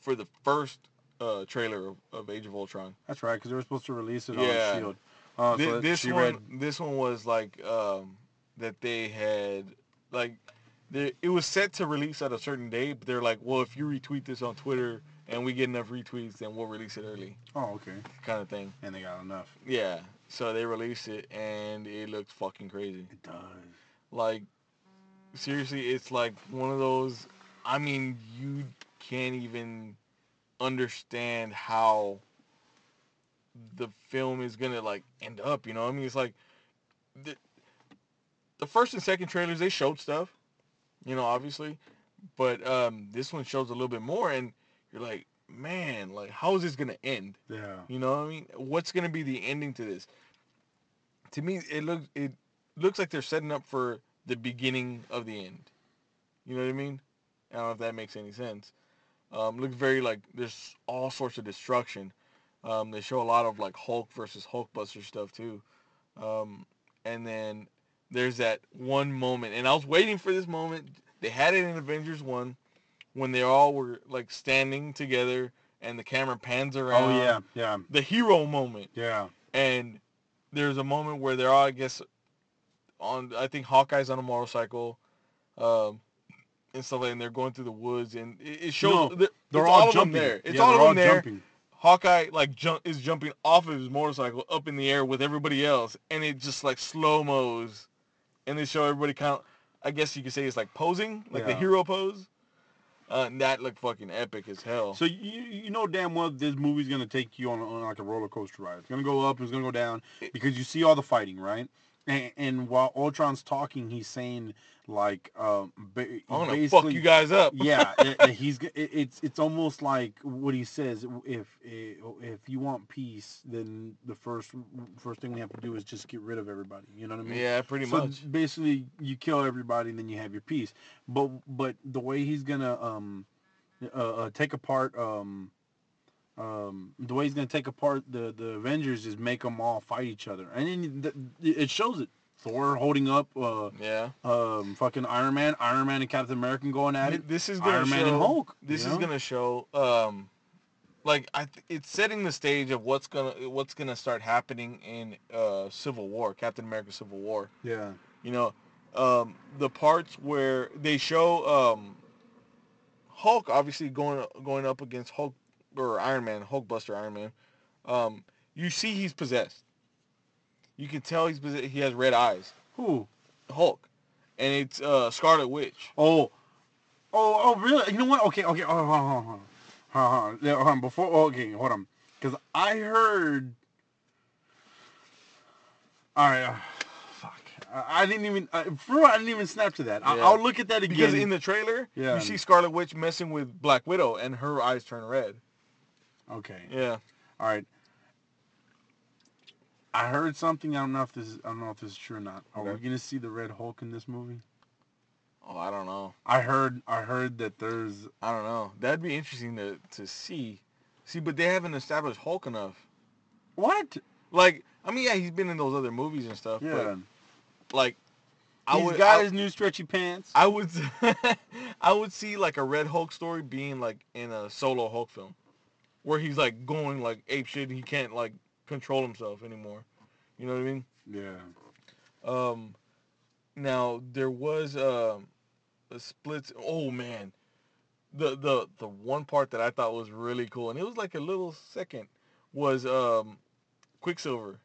for the first uh, trailer of, of Age of Ultron. That's right, because they were supposed to release it Yeah. on Shield. Uh, so this one, read. this one was like um, that they had like it was set to release at a certain date, but they're like, well, if you retweet this on Twitter and we get enough retweets, then we'll release it early, Oh, okay. kind of thing. And they got enough. Yeah. So they released it and it looked fucking crazy. It does. Like seriously, it's like one of those. I mean, you can't even understand how the film is gonna like end up. You know, I mean, it's like the the first and second trailers they showed stuff, you know, obviously, but um, this one shows a little bit more, and you're like, man, like how is this gonna end? Yeah. You know what I mean? What's gonna be the ending to this? To me, it looks it looks like they're setting up for the beginning of the end. You know what I mean? I don't know if that makes any sense. Um, looks very like there's all sorts of destruction. Um, they show a lot of like Hulk versus Hulkbuster stuff too. Um, and then there's that one moment, and I was waiting for this moment. They had it in Avengers One when they all were like standing together, and the camera pans around Oh yeah, yeah, the hero moment. yeah. And there's a moment where they're all, I guess, on. I think Hawkeye's on a motorcycle, um, and stuff like. And they're going through the woods, and it, it shows. No, They're all, of jumping. them there. It's yeah, all of them there. jumping. Hawkeye like jump is jumping off of his motorcycle up in the air with everybody else, and it just like slow mos, and they show everybody kind of. I guess you could say it's like posing, like the hero pose. Uh, and that looked fucking epic as hell. So you you know damn well this movie's gonna take you on, on like a roller coaster ride. It's gonna go up, it's gonna go down because you see all the fighting, right? And, and while Ultron's talking, he's saying like, um, ba- I'm gonna fuck you guys up. yeah, it- it- he's it, it's it's almost like what he says. If if you want peace, then the first first thing we have to do is just get rid of everybody. You know what I mean? Yeah, pretty so much. basically, you kill everybody, and then you have your peace. But but the way he's gonna um uh, uh, take apart um um the way he's gonna take apart the the Avengers is make them all fight each other, and then it shows it. Thor holding up uh Yeah. um fucking Iron Man, Iron Man and Captain America going at it. This is gonna Iron show. Man and Hulk. This is know? gonna show. Um, like I, th- it's setting the stage of what's gonna what's gonna start happening in uh Civil War, Captain America Civil War. yeah You know, um, the parts where they show um, Hulk obviously going going up against Hulk or Iron Man, Hulkbuster Iron Man. Um, you see he's possessed. You can tell he's possessed. He has red eyes. who Hulk, and it's uh, Scarlet Witch. Oh, oh, oh, really? You know what? Okay, okay. Oh, hold on, hold on, hold on. Hold on, Yeah, hold on. Before, oh, okay, hold on. Because I heard. All right. Uh, fuck. I, I didn't even. Uh, for real, I didn't even snap to that. I, Yeah. I'll look at that again. Because in the trailer, Yeah. you see Scarlet Witch messing with Black Widow, and her eyes turn red. Okay. Yeah. All right. I heard something. I don't know if this is. I don't know if this is true or not. Are we gonna see the Red Hulk in this movie? Oh, I don't know. I heard. I heard that there's. I don't know. That'd be interesting to to see. See, but they haven't established Hulk enough. What? Like, I mean, yeah, he's been in those other movies and stuff. Yeah. But like, I He's would. got I, his new stretchy pants. I would. I would see like a Red Hulk story being like in a solo Hulk film, where he's like going like ape shit. And he can't like control himself anymore. You know what I mean? yeah. Um, now there was um a split. Oh man, the the the one part that I thought was really cool, and it was like a little second, was um Quicksilver.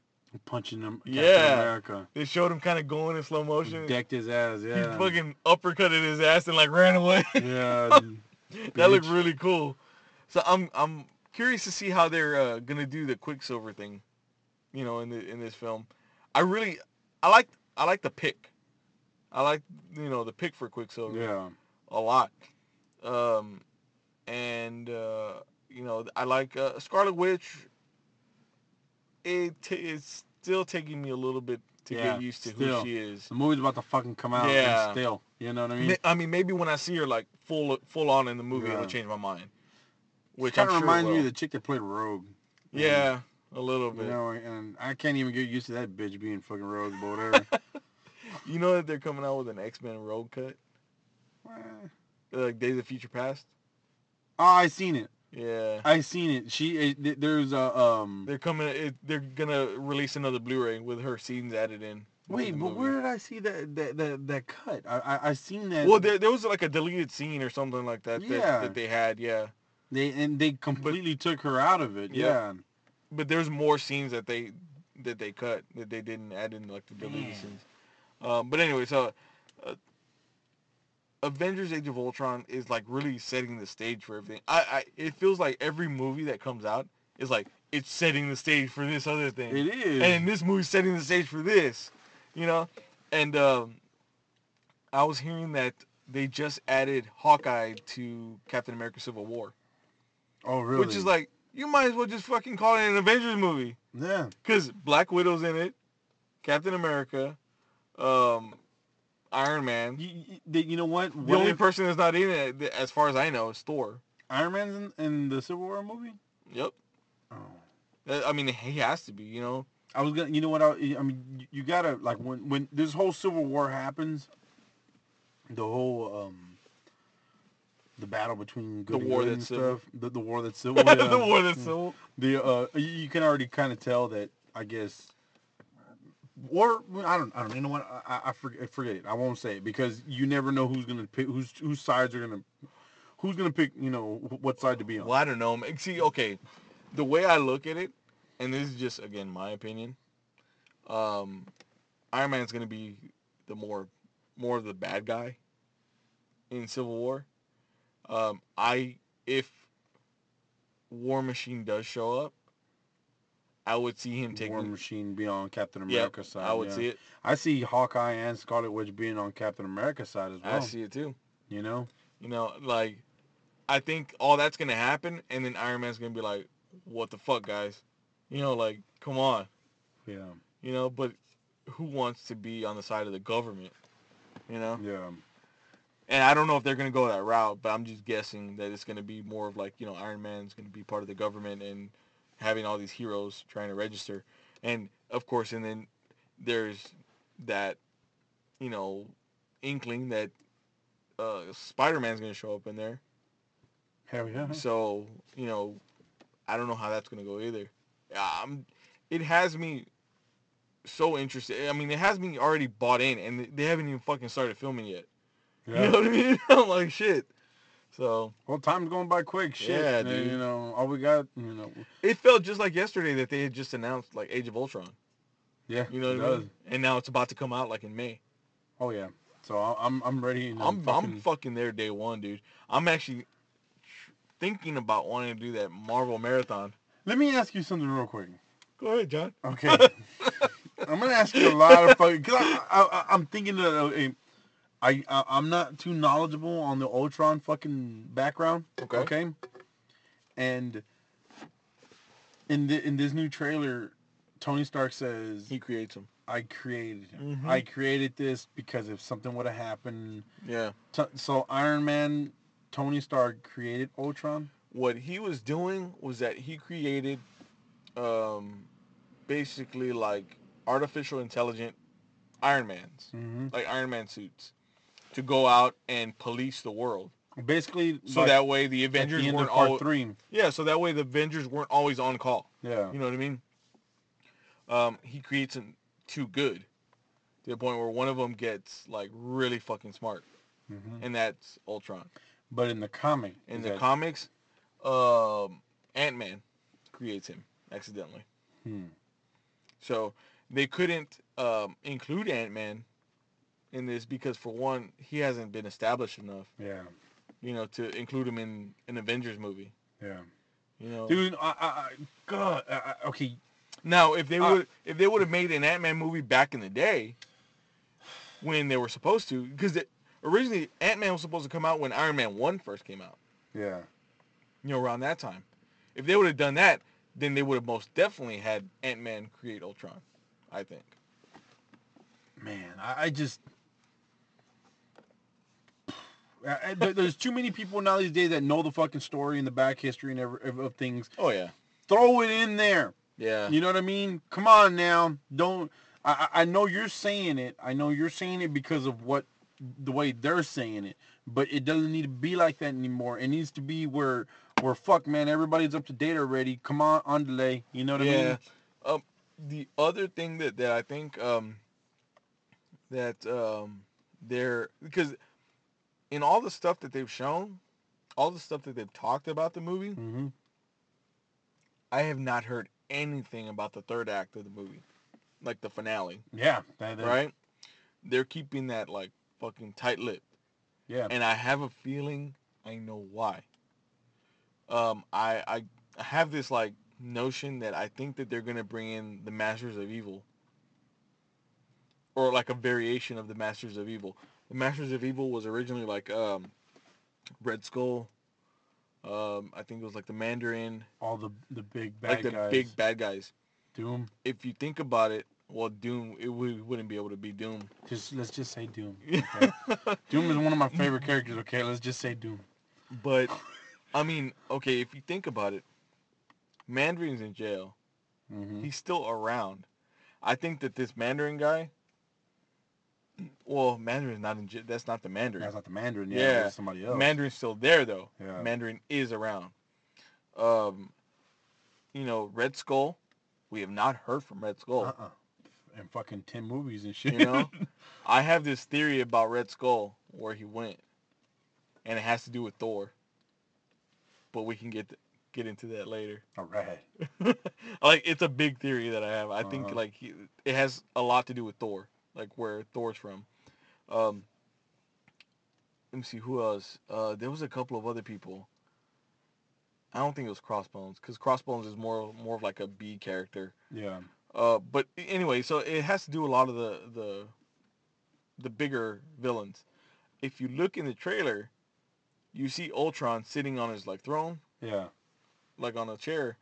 Punching him. Yeah. America. They showed him kind of going in slow motion. Decked his ass. Yeah, He fucking uppercutted his ass and like ran away. yeah. that looked really cool. So I'm I'm curious to see how they're uh, gonna do the Quicksilver thing, you know, in the in this film. I really I like I like the pick. I like you know the pick for Quicksilver Yeah. a lot. Um, and uh, you know I like uh, Scarlet Witch. It t- it's still taking me a little bit to Yeah, get used to still. who she is. The movie's about to fucking come out. Yeah. Still, you know what I mean? I mean, maybe when I see her like full full on in the movie, it'll change my mind. Which kind of sure reminds me of the chick that played Rogue. Yeah, a little bit. You know, and I can't even get used to that bitch being fucking Rogue, but whatever. You know that they're coming out with an X Men Rogue cut, like Days of Future Past. oh, I seen it. Yeah, I seen it. She it, there's a um. they're coming. It, they're gonna release another Blu-ray with her scenes added in. Wait, but where did I see that that that, that cut? I, I I seen that. Well, there, there was like a deleted scene or something like that that, that they had. Yeah, they and they completely took her out of it. Yep. Yeah. but there's more scenes that they that they cut that they didn't add in like the deleted scenes. Um, but anyway, so uh, Avengers: Age of Ultron is like really setting the stage for everything. I, I it feels like every movie that comes out is like it's setting the stage for this other thing, It is. and this movie's setting the stage for this, you know. And um, I was hearing that they just added Hawkeye to Captain America: Civil War, oh really? which is like you might as well just fucking call it an Avengers movie. yeah. Because Black Widow's in it, Captain America, um, Iron Man. You, you, you know what? The What only if person that's not in it, as far as I know, is Thor. Iron Man's in, in the Civil War movie. Yep. Oh. I mean, he has to be, you know. I was gonna, you know what? I, I mean, you, you gotta like when when this whole Civil War happens, the whole um, the battle between good The and war good that's stuff, the, the war that's civil, the war that's so. the uh, you, you can already kind of tell that I guess, or I don't, I don't, you know what? I, I forget, forget it. I won't say it because you never know who's gonna pick, who's whose sides are gonna, who's gonna pick, you know, what side to be on. Well, I don't know. See, okay, the way I look at it, and this is just again my opinion. Um, Iron Man's gonna be the more, more of the bad guy in Civil War. Um, I if War Machine does show up, I would see him take. War Machine being on Captain Yep, America's side. I would yeah. see it. I see Hawkeye and Scarlet Witch being on Captain America's side as well. I see it too. You know, You know, like I think all that's gonna happen, and then Iron Man's gonna be like, "What the fuck, guys?" You know, like, come on. yeah, You know, but who wants to be on the side of the government? You know, yeah, and I don't know if they're gonna go that route, but I'm just guessing that it's gonna be more of like, you know, Iron Man's gonna be part of the government and having all these heroes trying to register, and of course, and then there's that, you know, inkling that uh, Spider-Man's gonna show up in there. hell yeah. So, you know, I don't know how that's going to go either. Um, it has me so interested. I mean, it has me already bought in, and they haven't even fucking started filming yet. Yeah. You know what I mean? I'm like, shit. So, Well, time's going by quick. Shit, Yeah, and, dude. You know, all we got, you know, it felt just like yesterday that they had just announced, like, Age of Ultron. yeah, You know what I does. mean? And now it's about to come out, like, in May. Oh yeah. So I'm I'm ready. And I'm, fucking, I'm fucking there day one, dude. I'm actually thinking about wanting to do that Marvel Marathon. Let me ask you something real quick. Go ahead, John. Okay. I'm gonna ask you a lot of fucking. Cause I, I, I, am thinking that uh, eh, I, I I'm not too knowledgeable on the Ultron fucking background. Okay. Okay. And in the in this new trailer, Tony Stark says, He creates them. "I created him. Mhm. I created this because if something would have happened." Yeah. T- so Iron Man, Tony Stark created Ultron. what he was doing was that he created um basically like artificial intelligent Iron Mans, Mm-hmm. like Iron Man suits to go out and police the world. Basically, So like, that way the Avengers the weren't all three. Yeah, so that way the Avengers weren't always on call. Yeah. You know what I mean? Um he creates them too good to the point where one of them gets like really fucking smart hmm and that's Ultron. But in the comic, In the that- comics, um Ant-Man creates him accidentally. Hmm. So they couldn't um, include Ant Man in this because, for one, he hasn't been established enough, Yeah. you know, to include him in an Avengers movie. Yeah. You know. Dude, I, I, I God, I, I- okay. Now, if they Uh, would, if they would have made an Ant Man movie back in the day, when they were supposed to, because originally Ant Man was supposed to come out when Iron Man One first came out. Yeah. You know, around that time. If they would have done that, then they would have most definitely had Ant Man create Ultron. I think. man, I, I just. I- I- there- There's too many people now these days that know the fucking story and the back history and every, of things. Oh yeah. Throw it in there. Yeah. You know what I mean? Come on now. Don't. I, I I know you're saying it. I know you're saying it because of what the way they're saying it. But it doesn't need to be like that anymore. It needs to be where where fuck man, everybody's up to date already. Come on, on delay. You know what I yeah. mean? Um, the other thing that, that I think um, that um, they're because in all the stuff that they've shown, all the stuff that they've talked about the movie, Mm-hmm. I have not heard anything about the third act of the movie, like the finale, Yeah. right? They're keeping that like fucking tight lipped. Yeah. and I have a feeling I know why. Um, I I I have this like notion that I think that they're gonna bring in the Masters of Evil, or like a variation of the Masters of Evil. The Masters of Evil was originally like um, Red Skull. Um, I think it was like the Mandarin, All the the big bad like the guys. big bad guys. Doom. If you think about it, well, Doom it would, wouldn't be able to be Doom. Just let's just say Doom. Okay? Doom is one of my favorite characters. Okay, let's just say Doom. But I mean, okay, if you think about it, Mandarin's in jail. Mm-hmm. He's still around. I think that this Mandarin guy. Well, Mandarin's not in. That's not the Mandarin. That's not the Mandarin. Yeah, Yeah. somebody else. Mandarin's still there though. Yeah. Mandarin is around. Um, you know, Red Skull. We have not heard from Red Skull. Uh-uh. And fucking ten movies and shit. You know, I have this theory about Red Skull where he went, and it has to do with Thor. But we can get get into that later. All right. like it's a big theory that I have. I think Uh-huh. like he, it has a lot to do with Thor, like where Thor's from. Um, let me see who else. Uh, there was a couple of other people. I don't think it was Crossbones because Crossbones is more more of like a B character. Yeah. Uh, but anyway, so it has to do a lot of the the the bigger villains. If you look in the trailer, you see Ultron sitting on his like throne, Yeah. like on a chair,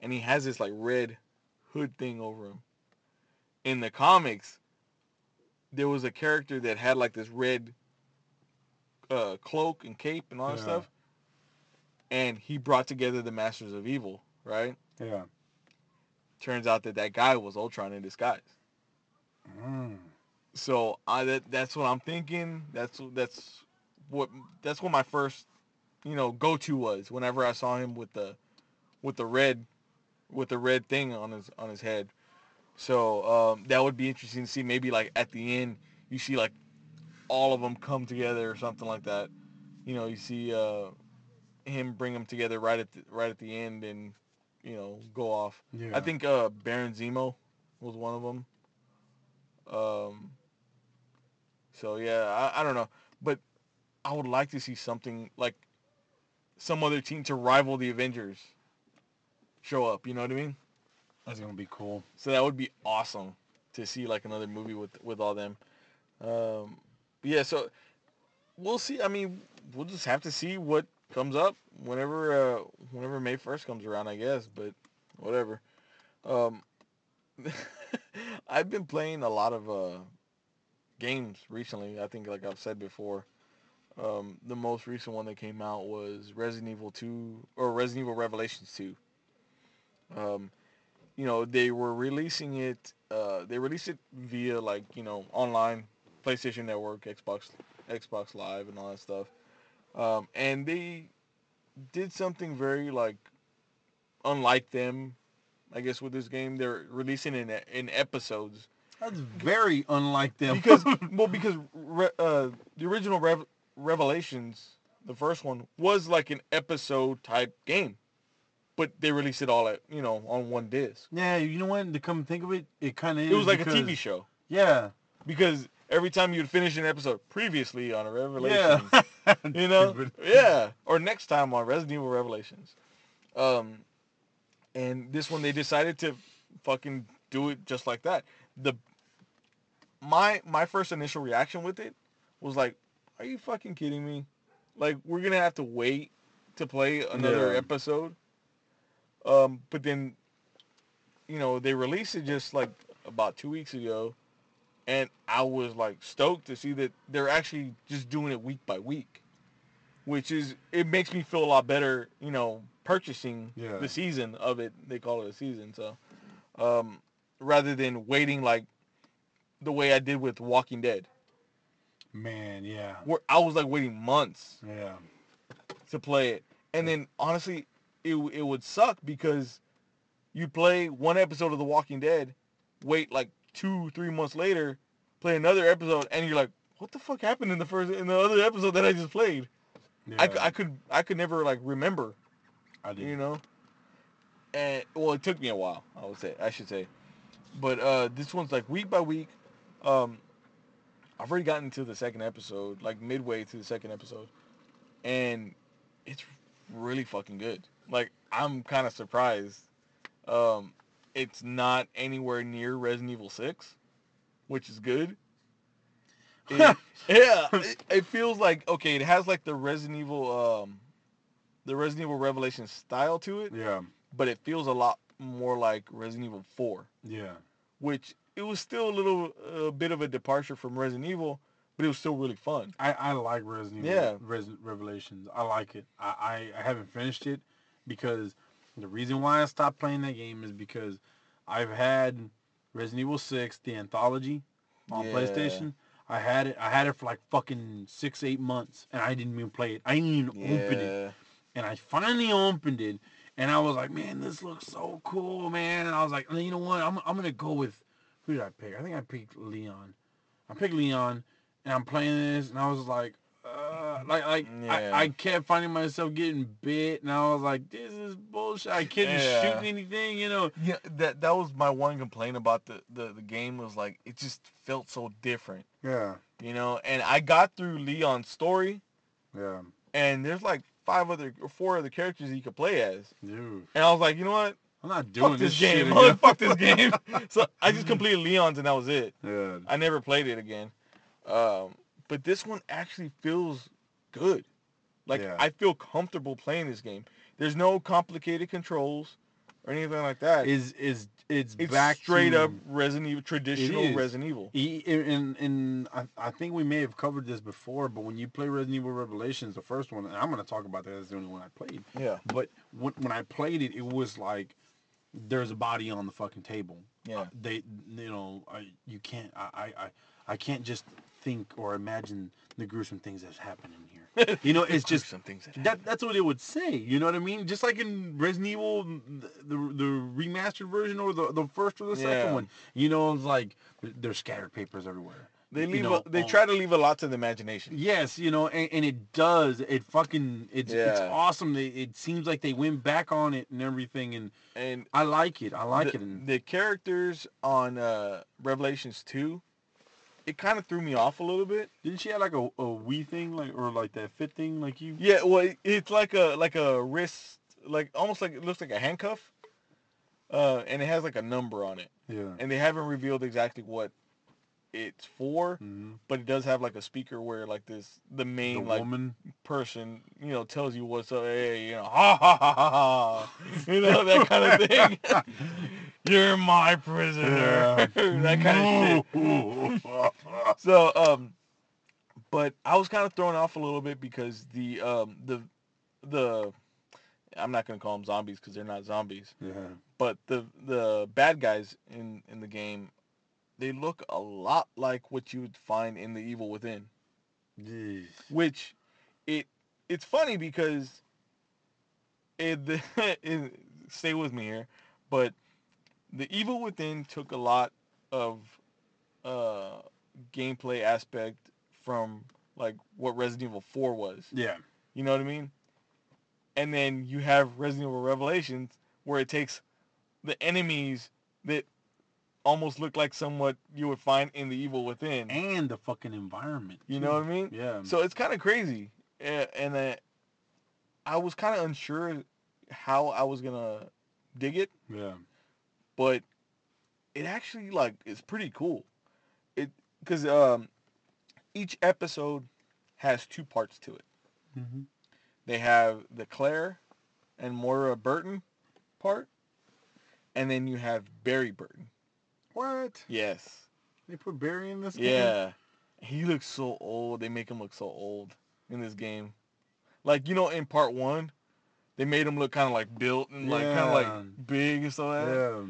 and he has this like red hood thing over him. In the comics, there was a character that had like this red uh, cloak and cape and all that Yeah. stuff, and he brought together the Masters of Evil. Right? Yeah. Turns out that that guy was Ultron in disguise. Mm. So I that that's what I'm thinking. That's that's what that's what my first you know go to was whenever I saw him with the with the red with the red thing on his on his head. So um, that would be interesting to see. Maybe like at the end you see like all of them come together or something like that. You know, you see uh, him bring them together right at the, right at the end and you know go off. Yeah. I think uh, Baron Zemo was one of them. Um. So yeah, I, I don't know, but I would like to see something like some other team to rival the Avengers show up. You know what I mean? That's gonna be cool. So that would be awesome to see like another movie with with all them. Um, yeah, so we'll see. I mean, we'll just have to see what comes up whenever uh, whenever May first comes around, I guess. But whatever. Um, I've been playing a lot of uh, games recently. I think, like I've said before, um, the most recent one that came out was Resident Evil 2 or Resident Evil Revelations 2. Um, you know, they were releasing it. Uh, they released it via like you know online, PlayStation Network, Xbox, Xbox Live, and all that stuff. Um, and they did something very like unlike them, I guess, with this game. They're releasing it in in episodes That's very unlike them. because well because re, uh, the original Rev- Revelations, the first one was like an episode type game, but they released it all at you know on one disc. yeah, you know what? To come think of it, it kind of is. It was like because, a TV show Yeah. because every time you'd finish an episode previously on a Revelation, Yeah. you know, yeah, or next time on Resident Evil Revelations, um, and this one they decided to fucking do it just like that. The my my first initial reaction with it was like, are you fucking kidding me? Like we're gonna have to wait to play another Yeah. episode. Um, but then, you know, they released it just like about two weeks ago, and I was like stoked to see that they're actually just doing it week by week, which is it makes me feel a lot better, you know, purchasing Yeah. the season of it. They call it a season, so um, rather than waiting like the way I did with Walking Dead, Man, yeah, where I was like waiting months yeah, to play it, and then honestly, it it would suck because you play one episode of The Walking Dead, wait like two three months later, play another episode, and you're like, what the fuck happened in the first in the other episode that I just played? yeah. I, I could I could never like remember, I did. you know. And well, it took me a while. I would say I should say, but uh, this one's like week by week. Um, I've already gotten to the second episode, like midway to the second episode, and it's really fucking good. Like I'm kind of surprised. Um, it's not anywhere near Resident Evil Six, which is good. It- yeah, it, it feels like okay. It has like the Resident Evil, um, the Resident Evil Revelation style to it, Yeah, but it feels a lot more like Resident Evil Four, yeah, which it was still a little a bit of a departure from Resident Evil, but it was still really fun. I, I like Resident Evil Yeah. Res- Revelations. I like it. I, I, I haven't finished it because the reason why I stopped playing that game is because I've had Resident Evil 6, the anthology on Yeah. PlayStation. I had it I had it for like fucking six, eight months and I didn't even play it. I didn't even open it. And I finally opened it and I was like, man, this looks so cool, man. And I was like, you know what? I'm, I'm going to go with, who did I pick? I think I picked Leon. I picked Leon and I'm playing this and I was like, uh, like, like Yeah. I, I kept finding myself getting bit and I was like, this is bullshit. I couldn't Yeah. shoot anything, you know? yeah. That that was my one complaint about the, the the game was like it just felt so different, Yeah. you know. And I got through Leon's story, Yeah. and there's like five other or four other characters you could play as, Dude. and I was like, you know what? I'm not doing Fuck this, shit game. again. Fuck this game. so I just completed Leon's and that was it. Yeah. I never played it again. Um, but this one actually feels good. Like Yeah. I feel comfortable playing this game. There's no complicated controls or anything like that. Is is it's, it's back straight to, up Resident Evil, traditional. Resident Evil. And, and I, I think we may have covered this before, but when you play Resident Evil Revelations, the first one, and I'm going to talk about that as the only one I played. Yeah, But when, when I played it, it was like there's a body on the fucking table. yeah, Uh, they, you know, I, you can't, I, I, I, I can't just think or imagine the gruesome things that's happening here. You know, it's just some things that, that that's what it would say. You know what I mean? Just like in Resident Evil, the the, the remastered version or the, the first or the second one. You know, it's like there's scattered papers everywhere. they you leave. know, a, they try to leave a lot to the imagination. Yes, you know, and, and it does. It fucking it's it's awesome. They, it seems like they went back on it and everything, and And I like it. I like the, it. And the characters on uh, Revelations two, it kind of threw me off a little bit. didn't she have like a, a wee thing, like or like that fit thing, like you? Yeah, well, it- it's like a like a wrist, like almost like it looks like a handcuff, uh, and it has like a number on it, Yeah. and they haven't revealed exactly what it's for, hmm but it does have like a speaker where like this the The main like woman. person you know tells you what's up, hey, you know, ha ha ha ha, ha. you know that kind of thing. You're my prisoner, that kind of shit. So, um, but I was kind of thrown off a little bit because the um the the I'm not gonna call them zombies because they're not zombies, yeah. but the the bad guys in in the game, they look a lot like what you would find in the Evil Within, which it it's funny because it, it stay with me here, but the Evil Within took a lot of uh gameplay aspect from like what Resident Evil 4 was. Yeah. You know what I mean? And then you have Resident Evil Revelations where it takes the enemies that almost look like somewhat you would find in the Evil Within. And the fucking environment. You too. know what I mean? Yeah. So it's kind of crazy. And uh, I was kind of unsure how I was going to dig it, yeah. but it actually like is pretty cool. It cuz um each episode has two parts to it. hmm They have the Claire and Moira Burton part, and then you have Barry Burton. What? Yes. They put Barry in this game. Yeah, he looks so old. They make him look so old in this game. Like you know, in part one, they made him look kind of like built and like kind of like big and stuff like that.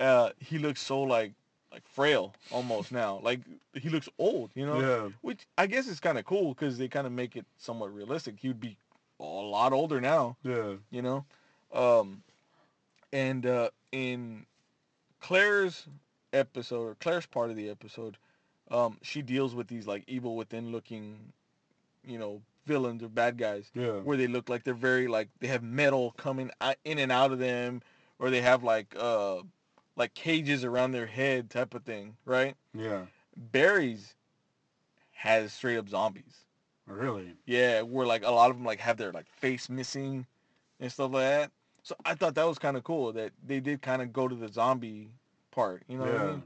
Yeah. Uh, he looks so like like frail almost now. Like he looks old, you know. Yeah. Which I guess is kind of cool because they kind of make it somewhat realistic. He would be a lot older now, Yeah. you know. Um, and uh, in Claire's episode or Claire's part of the episode, um, she deals with these like evil within looking, you know, villains or bad guys Yeah. where they look like they're very like they have metal coming in and out of them, or they have like uh like cages around their head type of thing, right? Yeah. Barry's has straight up zombies. Really. Yeah, where like a lot of them like have their like face missing and stuff like that. So I thought that was kind of cool that they did kind of go to the zombie part. You know what I mean?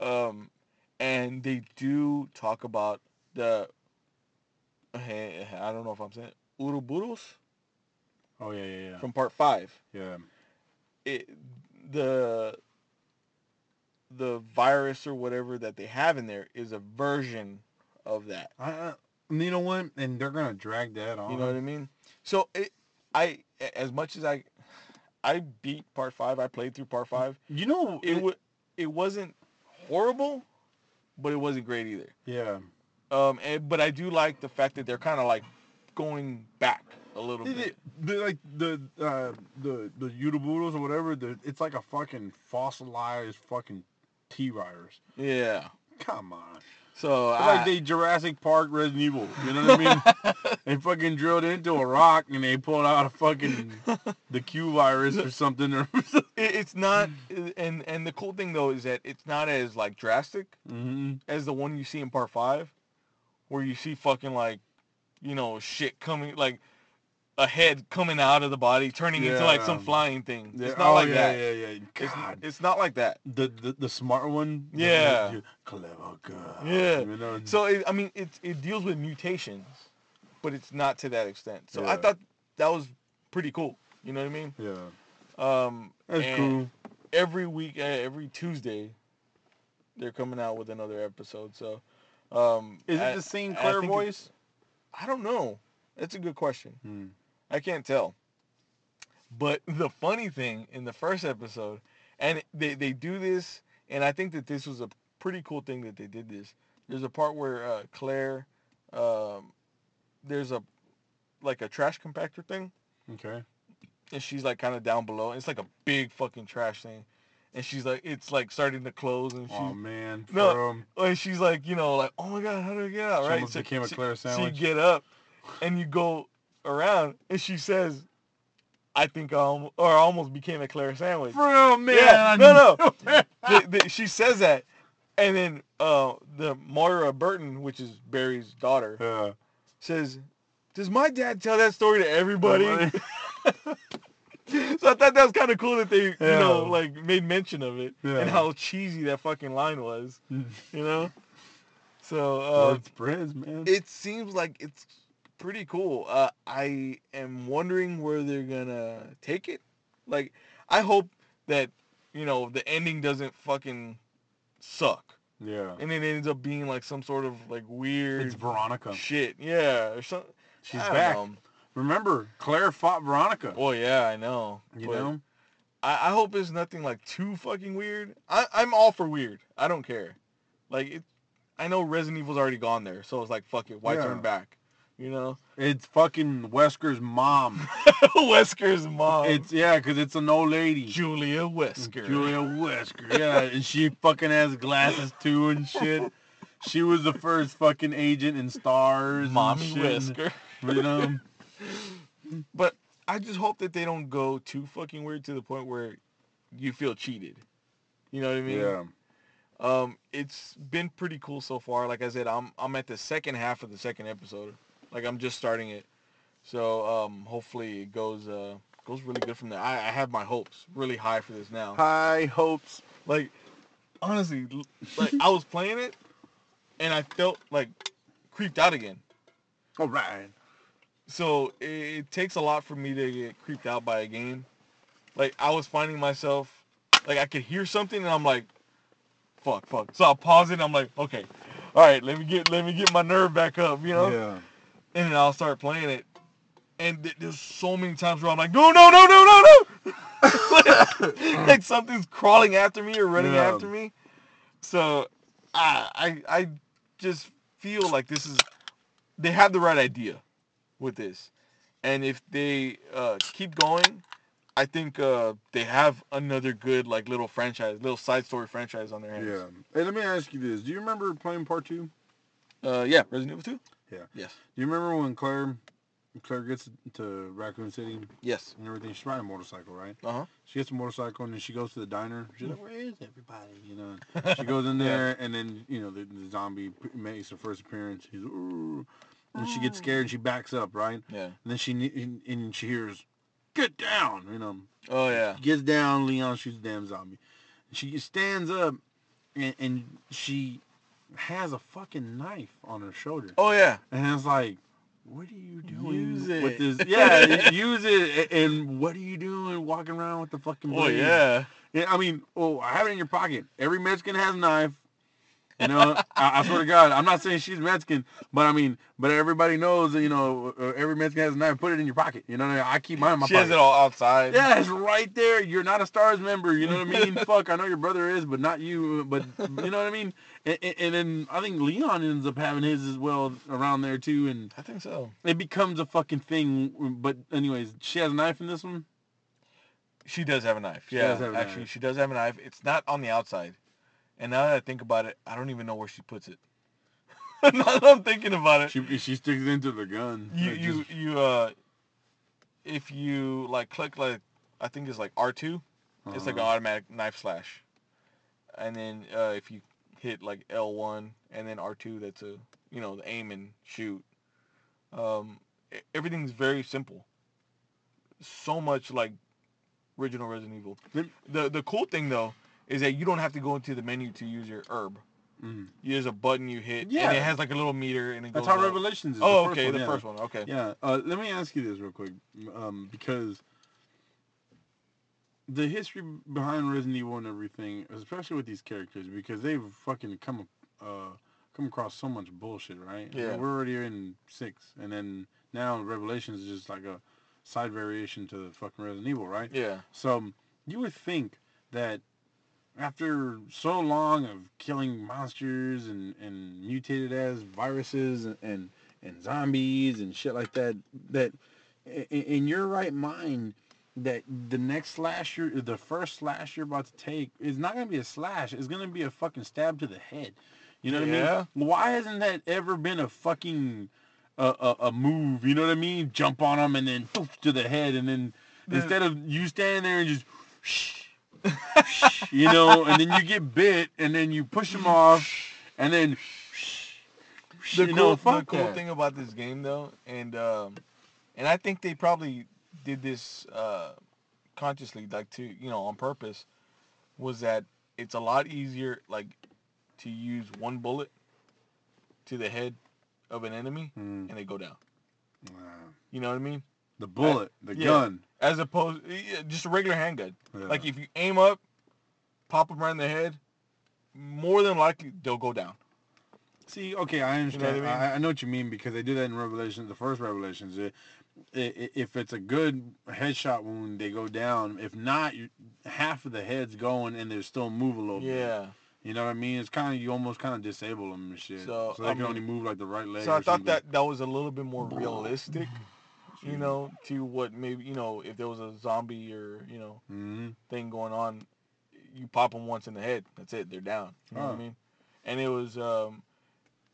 Um, and they do talk about the. Hey, I don't know if I'm saying Uroboros Oh yeah, yeah, yeah. from part five. yeah. It the the virus or whatever that they have in there is a version of that. I, I, you know what? And they're gonna drag that on. You know what I mean? So it, I, as much as I, I beat part five. I played through part five. You know It wa it wasn't horrible, but it wasn't great either. Yeah. Um, and, but I do like the fact that they're kind of like going back a little They- bit. they, like the uh, the the or whatever. The, it's like a fucking fossilized fucking T virus. Yeah. Come on. So I, like they Jurassic Park Resident Evil. You know what I mean? they fucking drilled into a rock and they pulled out a fucking the Q virus or something. Or it, it's not, and and the cool thing though is that it's not as like drastic hmm as the one you see in part five, where you see fucking like, you know, shit coming like a head coming out of the body, turning into like some flying thing. Yeah. It's not oh, like yeah, that. Yeah, yeah, It's, God. it's not like that. the, the the smart one. Yeah. Clever girl. Yeah. You know, So it, I mean, it it deals with mutations, but it's not to that extent. So I thought that was pretty cool. You know what I mean? yeah. Um, That's cool. Every week, uh, every Tuesday, they're coming out with another episode. So, um, Is it I- the same Claire voice? I don't know. That's a good question. I can't tell. But the funny thing in the first episode, and they, they do this, and I think that this was a pretty cool thing that they did this. There's a part where uh, Claire, um, there's a like a trash compactor thing, Okay. and she's like kind of down below. It's like a big fucking trash thing, and she's like, it's like starting to close, and she, Oh man. No, and she's like, you know, like, oh my god, how do I get out? She right? almost became a Claire So you get up, and you go around, and she says, I think I almost, or I almost became a Claire sandwich. For real, man. Yeah, I no. The- the- she says that, and then uh, the Moira Burton, which is Barry's daughter, yeah. says, "Does my dad tell that story to everybody?" so I thought that was kind of cool that they, you know, like made mention of it Yeah. and how cheesy that fucking line was, you know. So uh, it's Briz, man. it seems like it's pretty cool. Uh, I am wondering where they're gonna take it. Like, I hope that you know the ending doesn't fucking suck, yeah. and it ends up being like some sort of like weird It's Veronica. shit. Yeah, or something. She's back. know. Remember, Claire fought Veronica. Oh yeah, I know. you know? I, I hope it's nothing like too fucking weird. I, I'm all for weird. I don't care. Like it, I know Resident Evil's already gone there, so it's like fuck it. Why Yeah. turn back? You know, It's fucking Wesker's mom. Wesker's mom. it's yeah, because it's an old lady. Julia Wesker. Julia Wesker. Yeah, and she fucking has glasses too and shit. She was the first fucking agent in Stars. Mommy. Wesker. You know? But I just hope that they don't go too fucking weird to the point where you feel cheated. You know what I mean? Yeah. Um, it's been pretty cool so far. Like I said, I'm I'm at the second half of the second episode. Like I'm just starting it. So um, hopefully it goes uh, goes really good from there. I, I have my hopes really high for this now. High hopes. Like honestly, like I was playing it and I felt like creeped out again. All right. So it, it takes a lot for me to get creeped out by a game. Like I was finding myself, like I could hear something and I'm like, fuck, fuck. So I pause it. And I'm like, okay, all right, let me get let me get my nerve back up, you know. Yeah. And then I'll start playing it. And th- there's so many times where I'm like, no, no, no, no, no, no. like, like something's crawling after me or running Yeah. after me. So I, I I just feel like this is they have the right idea with this. And if they uh, keep going, I think uh, they have another good like little franchise, little side story franchise on their hands. Yeah. Hey, let me ask you this: Do you remember playing part two? Uh, yeah, Resident Evil 2? Yeah. Yes. Do you remember when Claire, Claire gets to Raccoon City Yes. and everything? She's riding a motorcycle, right? Uh-huh. She gets a motorcycle and then she goes to the diner. She's like, "Where is everybody?" You know. She goes in there and then you know the, the zombie makes her first appearance. She's Ooh. and she gets scared. and She backs up, right? Yeah. And then she and, and she hears, "Get down!" You know. Oh yeah. Gets down. Leon shoots the damn zombie. She stands up and, and she has a fucking knife on her shoulder. Oh yeah. And it's like, what are you doing Use it. with this? Yeah, use it. And what are you doing walking around with the fucking Oh yeah. Yeah, I mean, oh, I have it in your pocket. Every Mexican has a knife. You know, I, I swear to God, I'm not saying she's Mexican, but I mean, but everybody knows you know uh, every Mexican has a knife. Put it in your pocket. You know, what I, mean? I keep mine in my She pocket. has it all outside. Yeah, it's right there. You're not a Stars member. You know what I mean? Fuck, I know your brother is, but not you. But you know what I mean? And, and, then I think Leon ends up having his as well around there too, and I think so. it becomes a fucking thing. But anyways, she has a knife in this one. She does have a knife. She yeah. does have a actually, knife. she does have a knife. It's not on the outside. And now that I think about it, I don't even know where she puts it. now that I'm thinking about it, She she sticks it into the gun. you Like, you just- you uh, if you like click like I think it's like R two, it's like an uh-huh. automatic knife slash. And then uh, if you hit like L one and then R two, that's a you know the aim and shoot. Um, everything's very simple. So much like original Resident Evil. The the cool thing though is that you don't have to go into the menu to use your herb. Mhm. There's a button you hit, Yeah. and it has like a little meter, and it That's goes. That's how up. Revelations is. Oh, the okay, one, the yeah. first one. Okay. Yeah. Uh, let me ask you this real quick, um, because the history behind Resident Evil and everything, especially with these characters, because they've fucking come uh, come across so much bullshit, right? Yeah. We're already in six, and then now Revelations is just like a side variation to the fucking Resident Evil, right? Yeah. So you would think that after so long of killing monsters and, and mutated as viruses and, and, and zombies and shit like that, that i- i- in your right mind, that the next slash you're, the first slash you're about to take is not going to be a slash. It's going to be a fucking stab to the head. You know what I mean? Why hasn't that ever been a fucking a, a, a move? You know what I mean? Jump on them and then poof to the head, and then The- instead of you standing there and just you know, and then you get bit, and then you push them off, and then The you cool, know, the cool that. thing about this game though, and um, and I think they probably did this uh, consciously, like to you know on purpose, was that it's a lot easier like to use one bullet to the head of an enemy Mm, and they go down. wow. You know what I mean? the bullet, the yeah. gun. As opposed, yeah, just a regular handgun. Yeah. Like if you aim up, pop them right in the head, more than likely they'll go down. See, okay, I understand. what I I, mean? I, know what you mean because they do that in Revelation, the first Revelations. It, i i if it's a good headshot wound, they go down. If not, half of the head's going and they still move a little bit. Yeah. You know what I mean? It's kind of you almost kind of disable them and shit. So, So, they I can mean- only move like the right leg. So I thought something. that that was a little bit more realistic, you know, to what maybe you know if there was a zombie or you know Mhm. thing going on, you pop them once in the head, that's it, they're down. You know what. I mean? And it was um,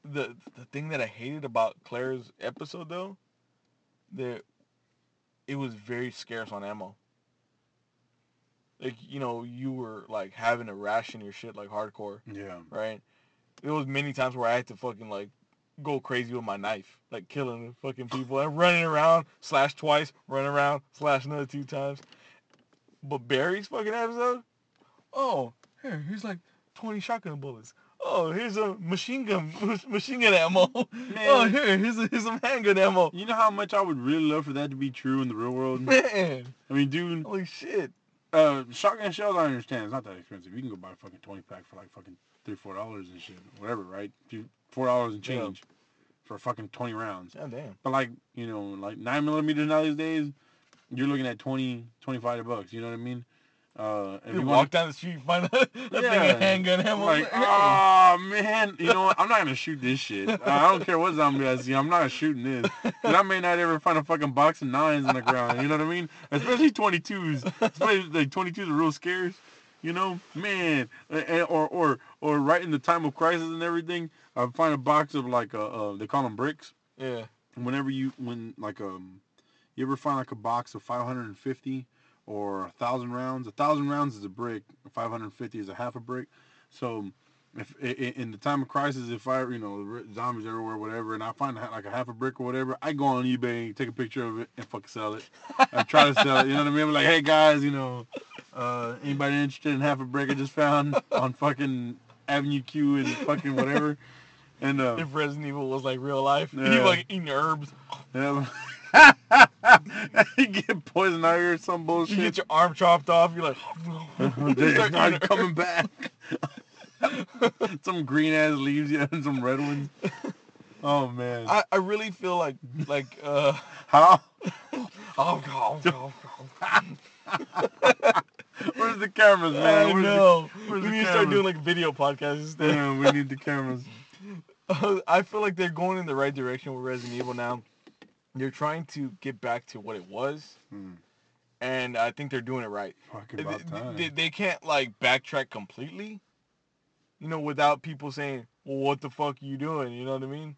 the the thing that I hated about Claire's episode though, that it was very scarce on ammo. Like you know you were like having to ration your shit like hardcore Yeah. right? There was many times where I had to fucking like go crazy with my knife, like killing the fucking people and running around, slash twice, run around, slash another two times. But Barry's fucking episode, oh, here, here's like 20 shotgun bullets. Oh, here's a machine gun, machine gun ammo. Oh, here, here's, a, here's some handgun ammo. You know how much I would really love for that to be true in the real world? Man, I mean, dude, holy shit. Uh, shotgun shells, I understand. It's not that expensive. You can go buy a fucking 20 pack for like fucking three, four dollars and shit. Whatever, right? Four dollars and Yeah. change for fucking 20 rounds. God damn. But like, you know, like 9 millimeters now these days, you're looking at 20, 25 bucks. You know what I mean? Uh, if You you walk want down the street, find a, a thing Yeah. of handgun ammo. like, oh man, you know what? I'm not gonna shoot this shit. I don't care what zombie I see. I'm not shooting this. 'Cause I may not ever find a fucking box of nines on the ground. You know what I mean? Especially 22s. Especially like 22s are real scarce. You know, man, A- a- or or or right in the time of crisis and everything, I find a box of like uh, uh they call them bricks. yeah. Whenever you when like um, you ever find like a box of 550 or a thousand rounds? A thousand rounds is a brick. 550 is a half a brick. So if in the time of crisis, if I you know zombies everywhere, whatever, and I find like a half a brick or whatever, I go on eBay, take a picture of it, and fucking sell it. I try to sell it. You know what I mean? I'm like, hey guys, you know, uh, anybody interested in half a brick I just found on fucking Avenue Q and fucking whatever. And uh, If Resident Evil was like real life, Yeah. you like eating herbs. yeah. you get poison ivy or some bullshit. You get your arm chopped off. You're like, They're not coming back. some green ass leaves, yeah, and some red ones. Oh man. I, I really feel like like uh How? oh god, oh, god. Where's the cameras, man? I Where's the- know. where's we the need to start doing like video podcasts instead. Yeah, we need the cameras. I feel like they're going in the right direction with Resident Evil now. They're trying to get back to what it was, Hmm. and I think they're doing it right. They, they, they can't like backtrack completely, you know, without people saying, "Well, what the fuck are you doing?" You know what I mean?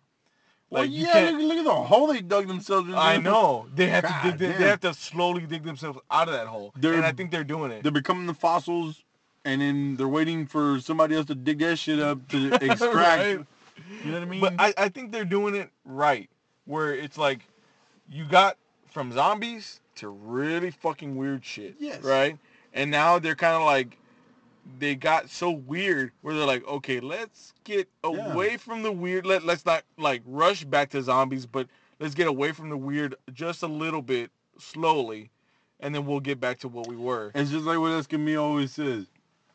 well, Like yeah, look, look at the hole they dug themselves into. I know they have to dig, they, they have to slowly dig themselves out of that hole, They're- and I think they're doing it. They're becoming the fossils, and then they're waiting for somebody else to dig that shit up to extract. Right? You know what I mean? But I, I think they're doing it right, where it's like you got from zombies to really fucking weird shit. Yes. Right? And now they're kind of like, they got so weird where they're like, okay, let's get Yeah. away from the weird. Let, let's not like rush back to zombies, but let's get away from the weird just a little bit slowly. And then we'll get back to what we were. It's just like what Escamilla always says.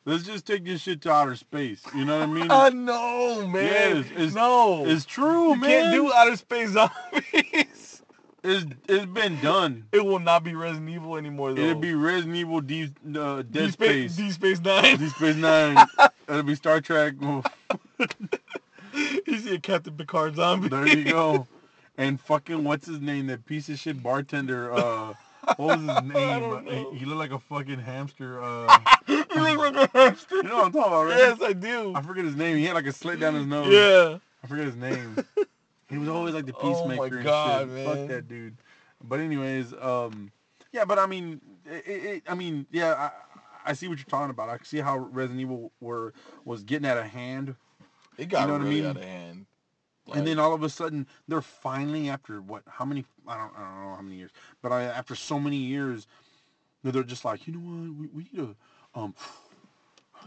Let's just take this shit to outer space. You know what I mean? I know, man. Yes, it's- no. it's true, you man. can't do outer space zombies. It's it's been done. It will not be Resident Evil anymore, though. It'll be Resident Evil D, uh, Dead D Space. D Space Nine. Deep Space Nine. It'll be Star Trek. you see a Captain Picard zombie. There you go. And fucking what's his name? That piece of shit bartender. Uh, what was his name? He, he looked like a fucking hamster. Uh, you look like a hamster. you know what I'm talking about, right? Yes, I do. I forget his name. He had like a slit down his nose. Yeah. I forget his name. He was always like the Oh my peacemaker God, and shit. man. Fuck that dude. But anyways, um, yeah, but I mean, it, it, I mean, yeah, I, I see what you're talking about. I see how Resident Evil were was getting out of hand, It got You know what I really mean? out of hand. and then all of a sudden they're finally after what? How many? I don't, I don't know how many years, but I, after so many years, they're they're just like, you know what? We, we need to um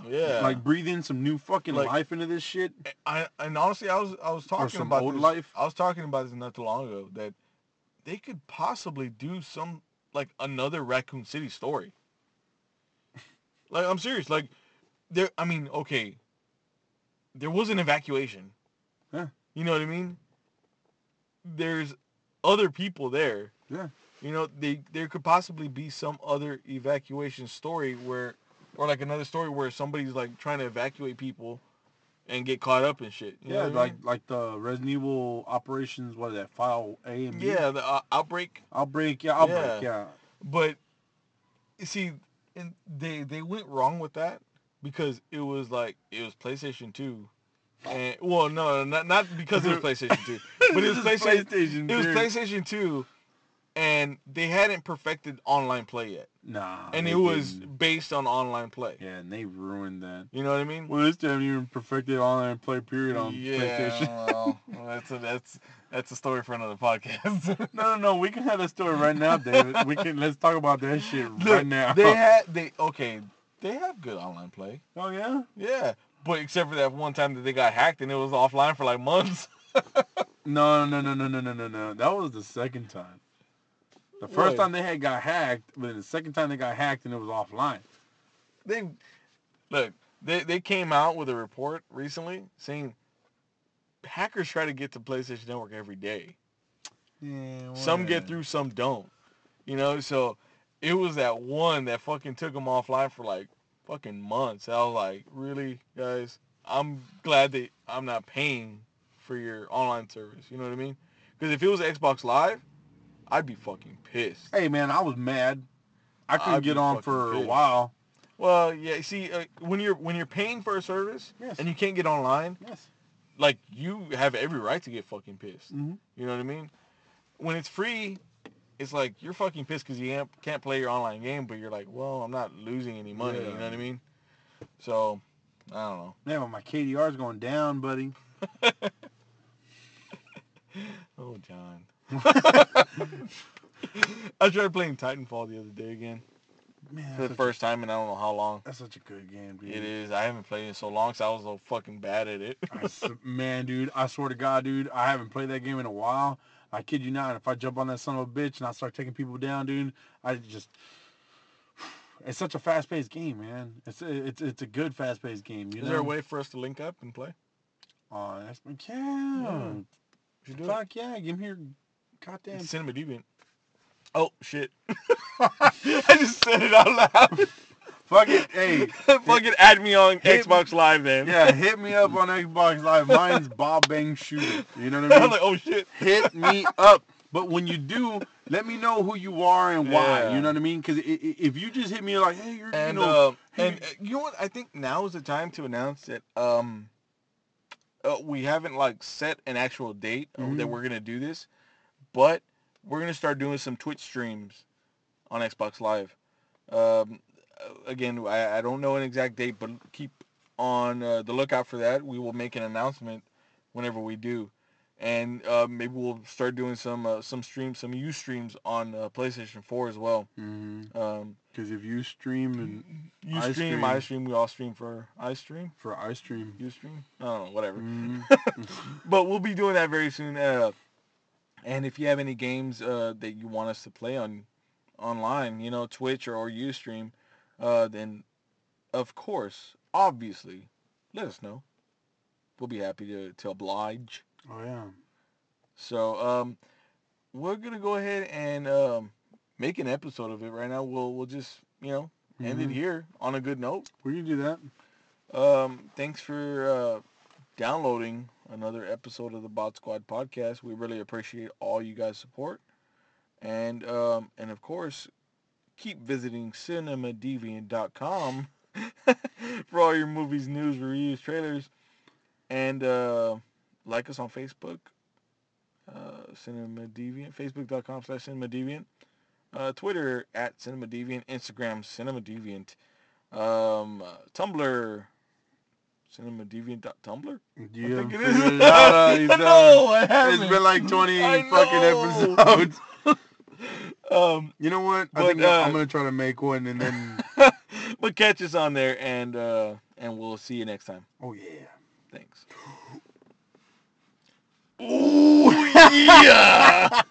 yeah. like breathe in some new fucking Like- life into this shit. I and honestly, I was I was talking about old this, life. I was talking about this not too long ago that they could possibly do some like another Raccoon City story. like I'm serious. Like there, I mean, okay, there was an evacuation. Yeah. You know what I mean? There's other people there. Yeah. You know, they there could possibly be some other evacuation story where, or like another story where somebody's like trying to evacuate people, and get caught up in shit. You know Yeah, I like mean? like the Resident Evil operations. What is that? File A and B. yeah, the uh, outbreak. Outbreak. Yeah, outbreak. Yeah. But you see, and they they went wrong with that because it was like it was PlayStation Two, and well, no, not not because it was PlayStation Two, but it was is PlayStation. It was. PlayStation Two, and they hadn't perfected online play yet, Nah. and it was didn't. based on online play. Yeah, and they ruined that. You know what I mean? Well, this time you even perfected online play period on PlayStation. well, well, that's a, that's that's a story for another podcast. no, no, no. We can have that story right now, David. We can let's talk about that shit right now. They had they okay. They have good online play. oh yeah. Yeah, but except for that one time that they got hacked and it was offline for like months. No, no, no, no, no, no, no, no. That was the second time. The first time they had got hacked, but then the second time they got hacked and it was offline. they look they they came out with a report recently saying hackers try to get to PlayStation Network every day. Yeah, Some get through, some don't. You know, so it was that one that fucking took them offline for like fucking months. I was like, really, guys? I'm glad that I'm not paying for your online service. You know what I mean? Because if it was Xbox Live, I'd be fucking pissed. Hey man, I was mad. I couldn't I'd get on for a while. Well, yeah. See, uh, when you're when you're paying for a service Yes. and you can't get online, Yes. like you have every right to get fucking pissed. Mm-hmm. You know what I mean? When it's free, it's like you're fucking pissed because you can't, play your online game, but you're like, well, I'm not losing any money. You know what I mean? So, I don't know. Yeah, but my KDR's going down, buddy. Oh, John. I tried playing Titanfall the other day again Man, for the first time, and I don't know how long. that's such a good game, dude. It is. I haven't played it so long, so I was so fucking bad at it. I man, dude, I swear to God, dude, I haven't played that game in a while. I kid you not. If I jump on that son of a bitch and I start taking people down, dude, I just. It's such a fast-paced game, man. It's a, it's it's a good fast-paced game. You Is know? there a way for us to link up and play? Uh, oh, that's yeah. Yeah. We should do it. Fuck yeah! Give me your goddamn. Cinema Deviant. Oh shit! I just said it out loud. Fuck it, hey. Fucking add me on Hit- Xbox Live then. Yeah, hit me up on Xbox Live. Mine's Bob Bang Shooter. You know what I I'm mean? like, oh shit. hit me up. But when you do, let me know who you are and why. Yeah. You know what I mean? Because if you just hit me like, hey, you're, And you know, um, and uh, you know what? I think now is the time to announce that um, uh, we haven't like set an actual date uh, that Mhm. we're gonna do this, but we're gonna start doing some Twitch streams on Xbox Live. Um, uh, again, I, I don't know an exact date, but keep on uh, the lookout for that. We will make an announcement whenever we do. And uh, maybe we'll start doing some uh, some streams, some Ustreams on uh, PlayStation 4 as well. because Um, if you stream and you I stream, stream. I stream, we all stream for I stream, for I stream, you stream. I don't know, whatever. Mhm. But we'll be doing that very soon. And if you have any games uh, that you want us to play on online, you know, Twitch or, or Ustream, uh, then of course, obviously, let us know. We'll be happy to, to oblige. oh yeah, So um, we're gonna go ahead and um, make an episode of it right now. We'll we'll just you know end it Mhm. here on a good note. we can do that. Um, thanks for uh, downloading another episode of the Bot Squad podcast. We really appreciate all you guys' support, and um, and of course, keep visiting CinemaDeviant.com for all your movies, news, reviews, trailers, and uh, like us on Facebook, uh, Cinema Deviant, Facebook.com slash Cinema Deviant, uh, Twitter at Cinema Deviant, Instagram Cinema Deviant, um, Tumblr, cinemadeviant.tumblr. Yeah, think it is. it out, uh, I I It's haven't. been like 20 I fucking episodes. Um, You know what? I But, think uh, I'm gonna try to make one and then. but catch us on there, and uh, and we'll see you next time. oh yeah. Thanks. Ooh, yeah.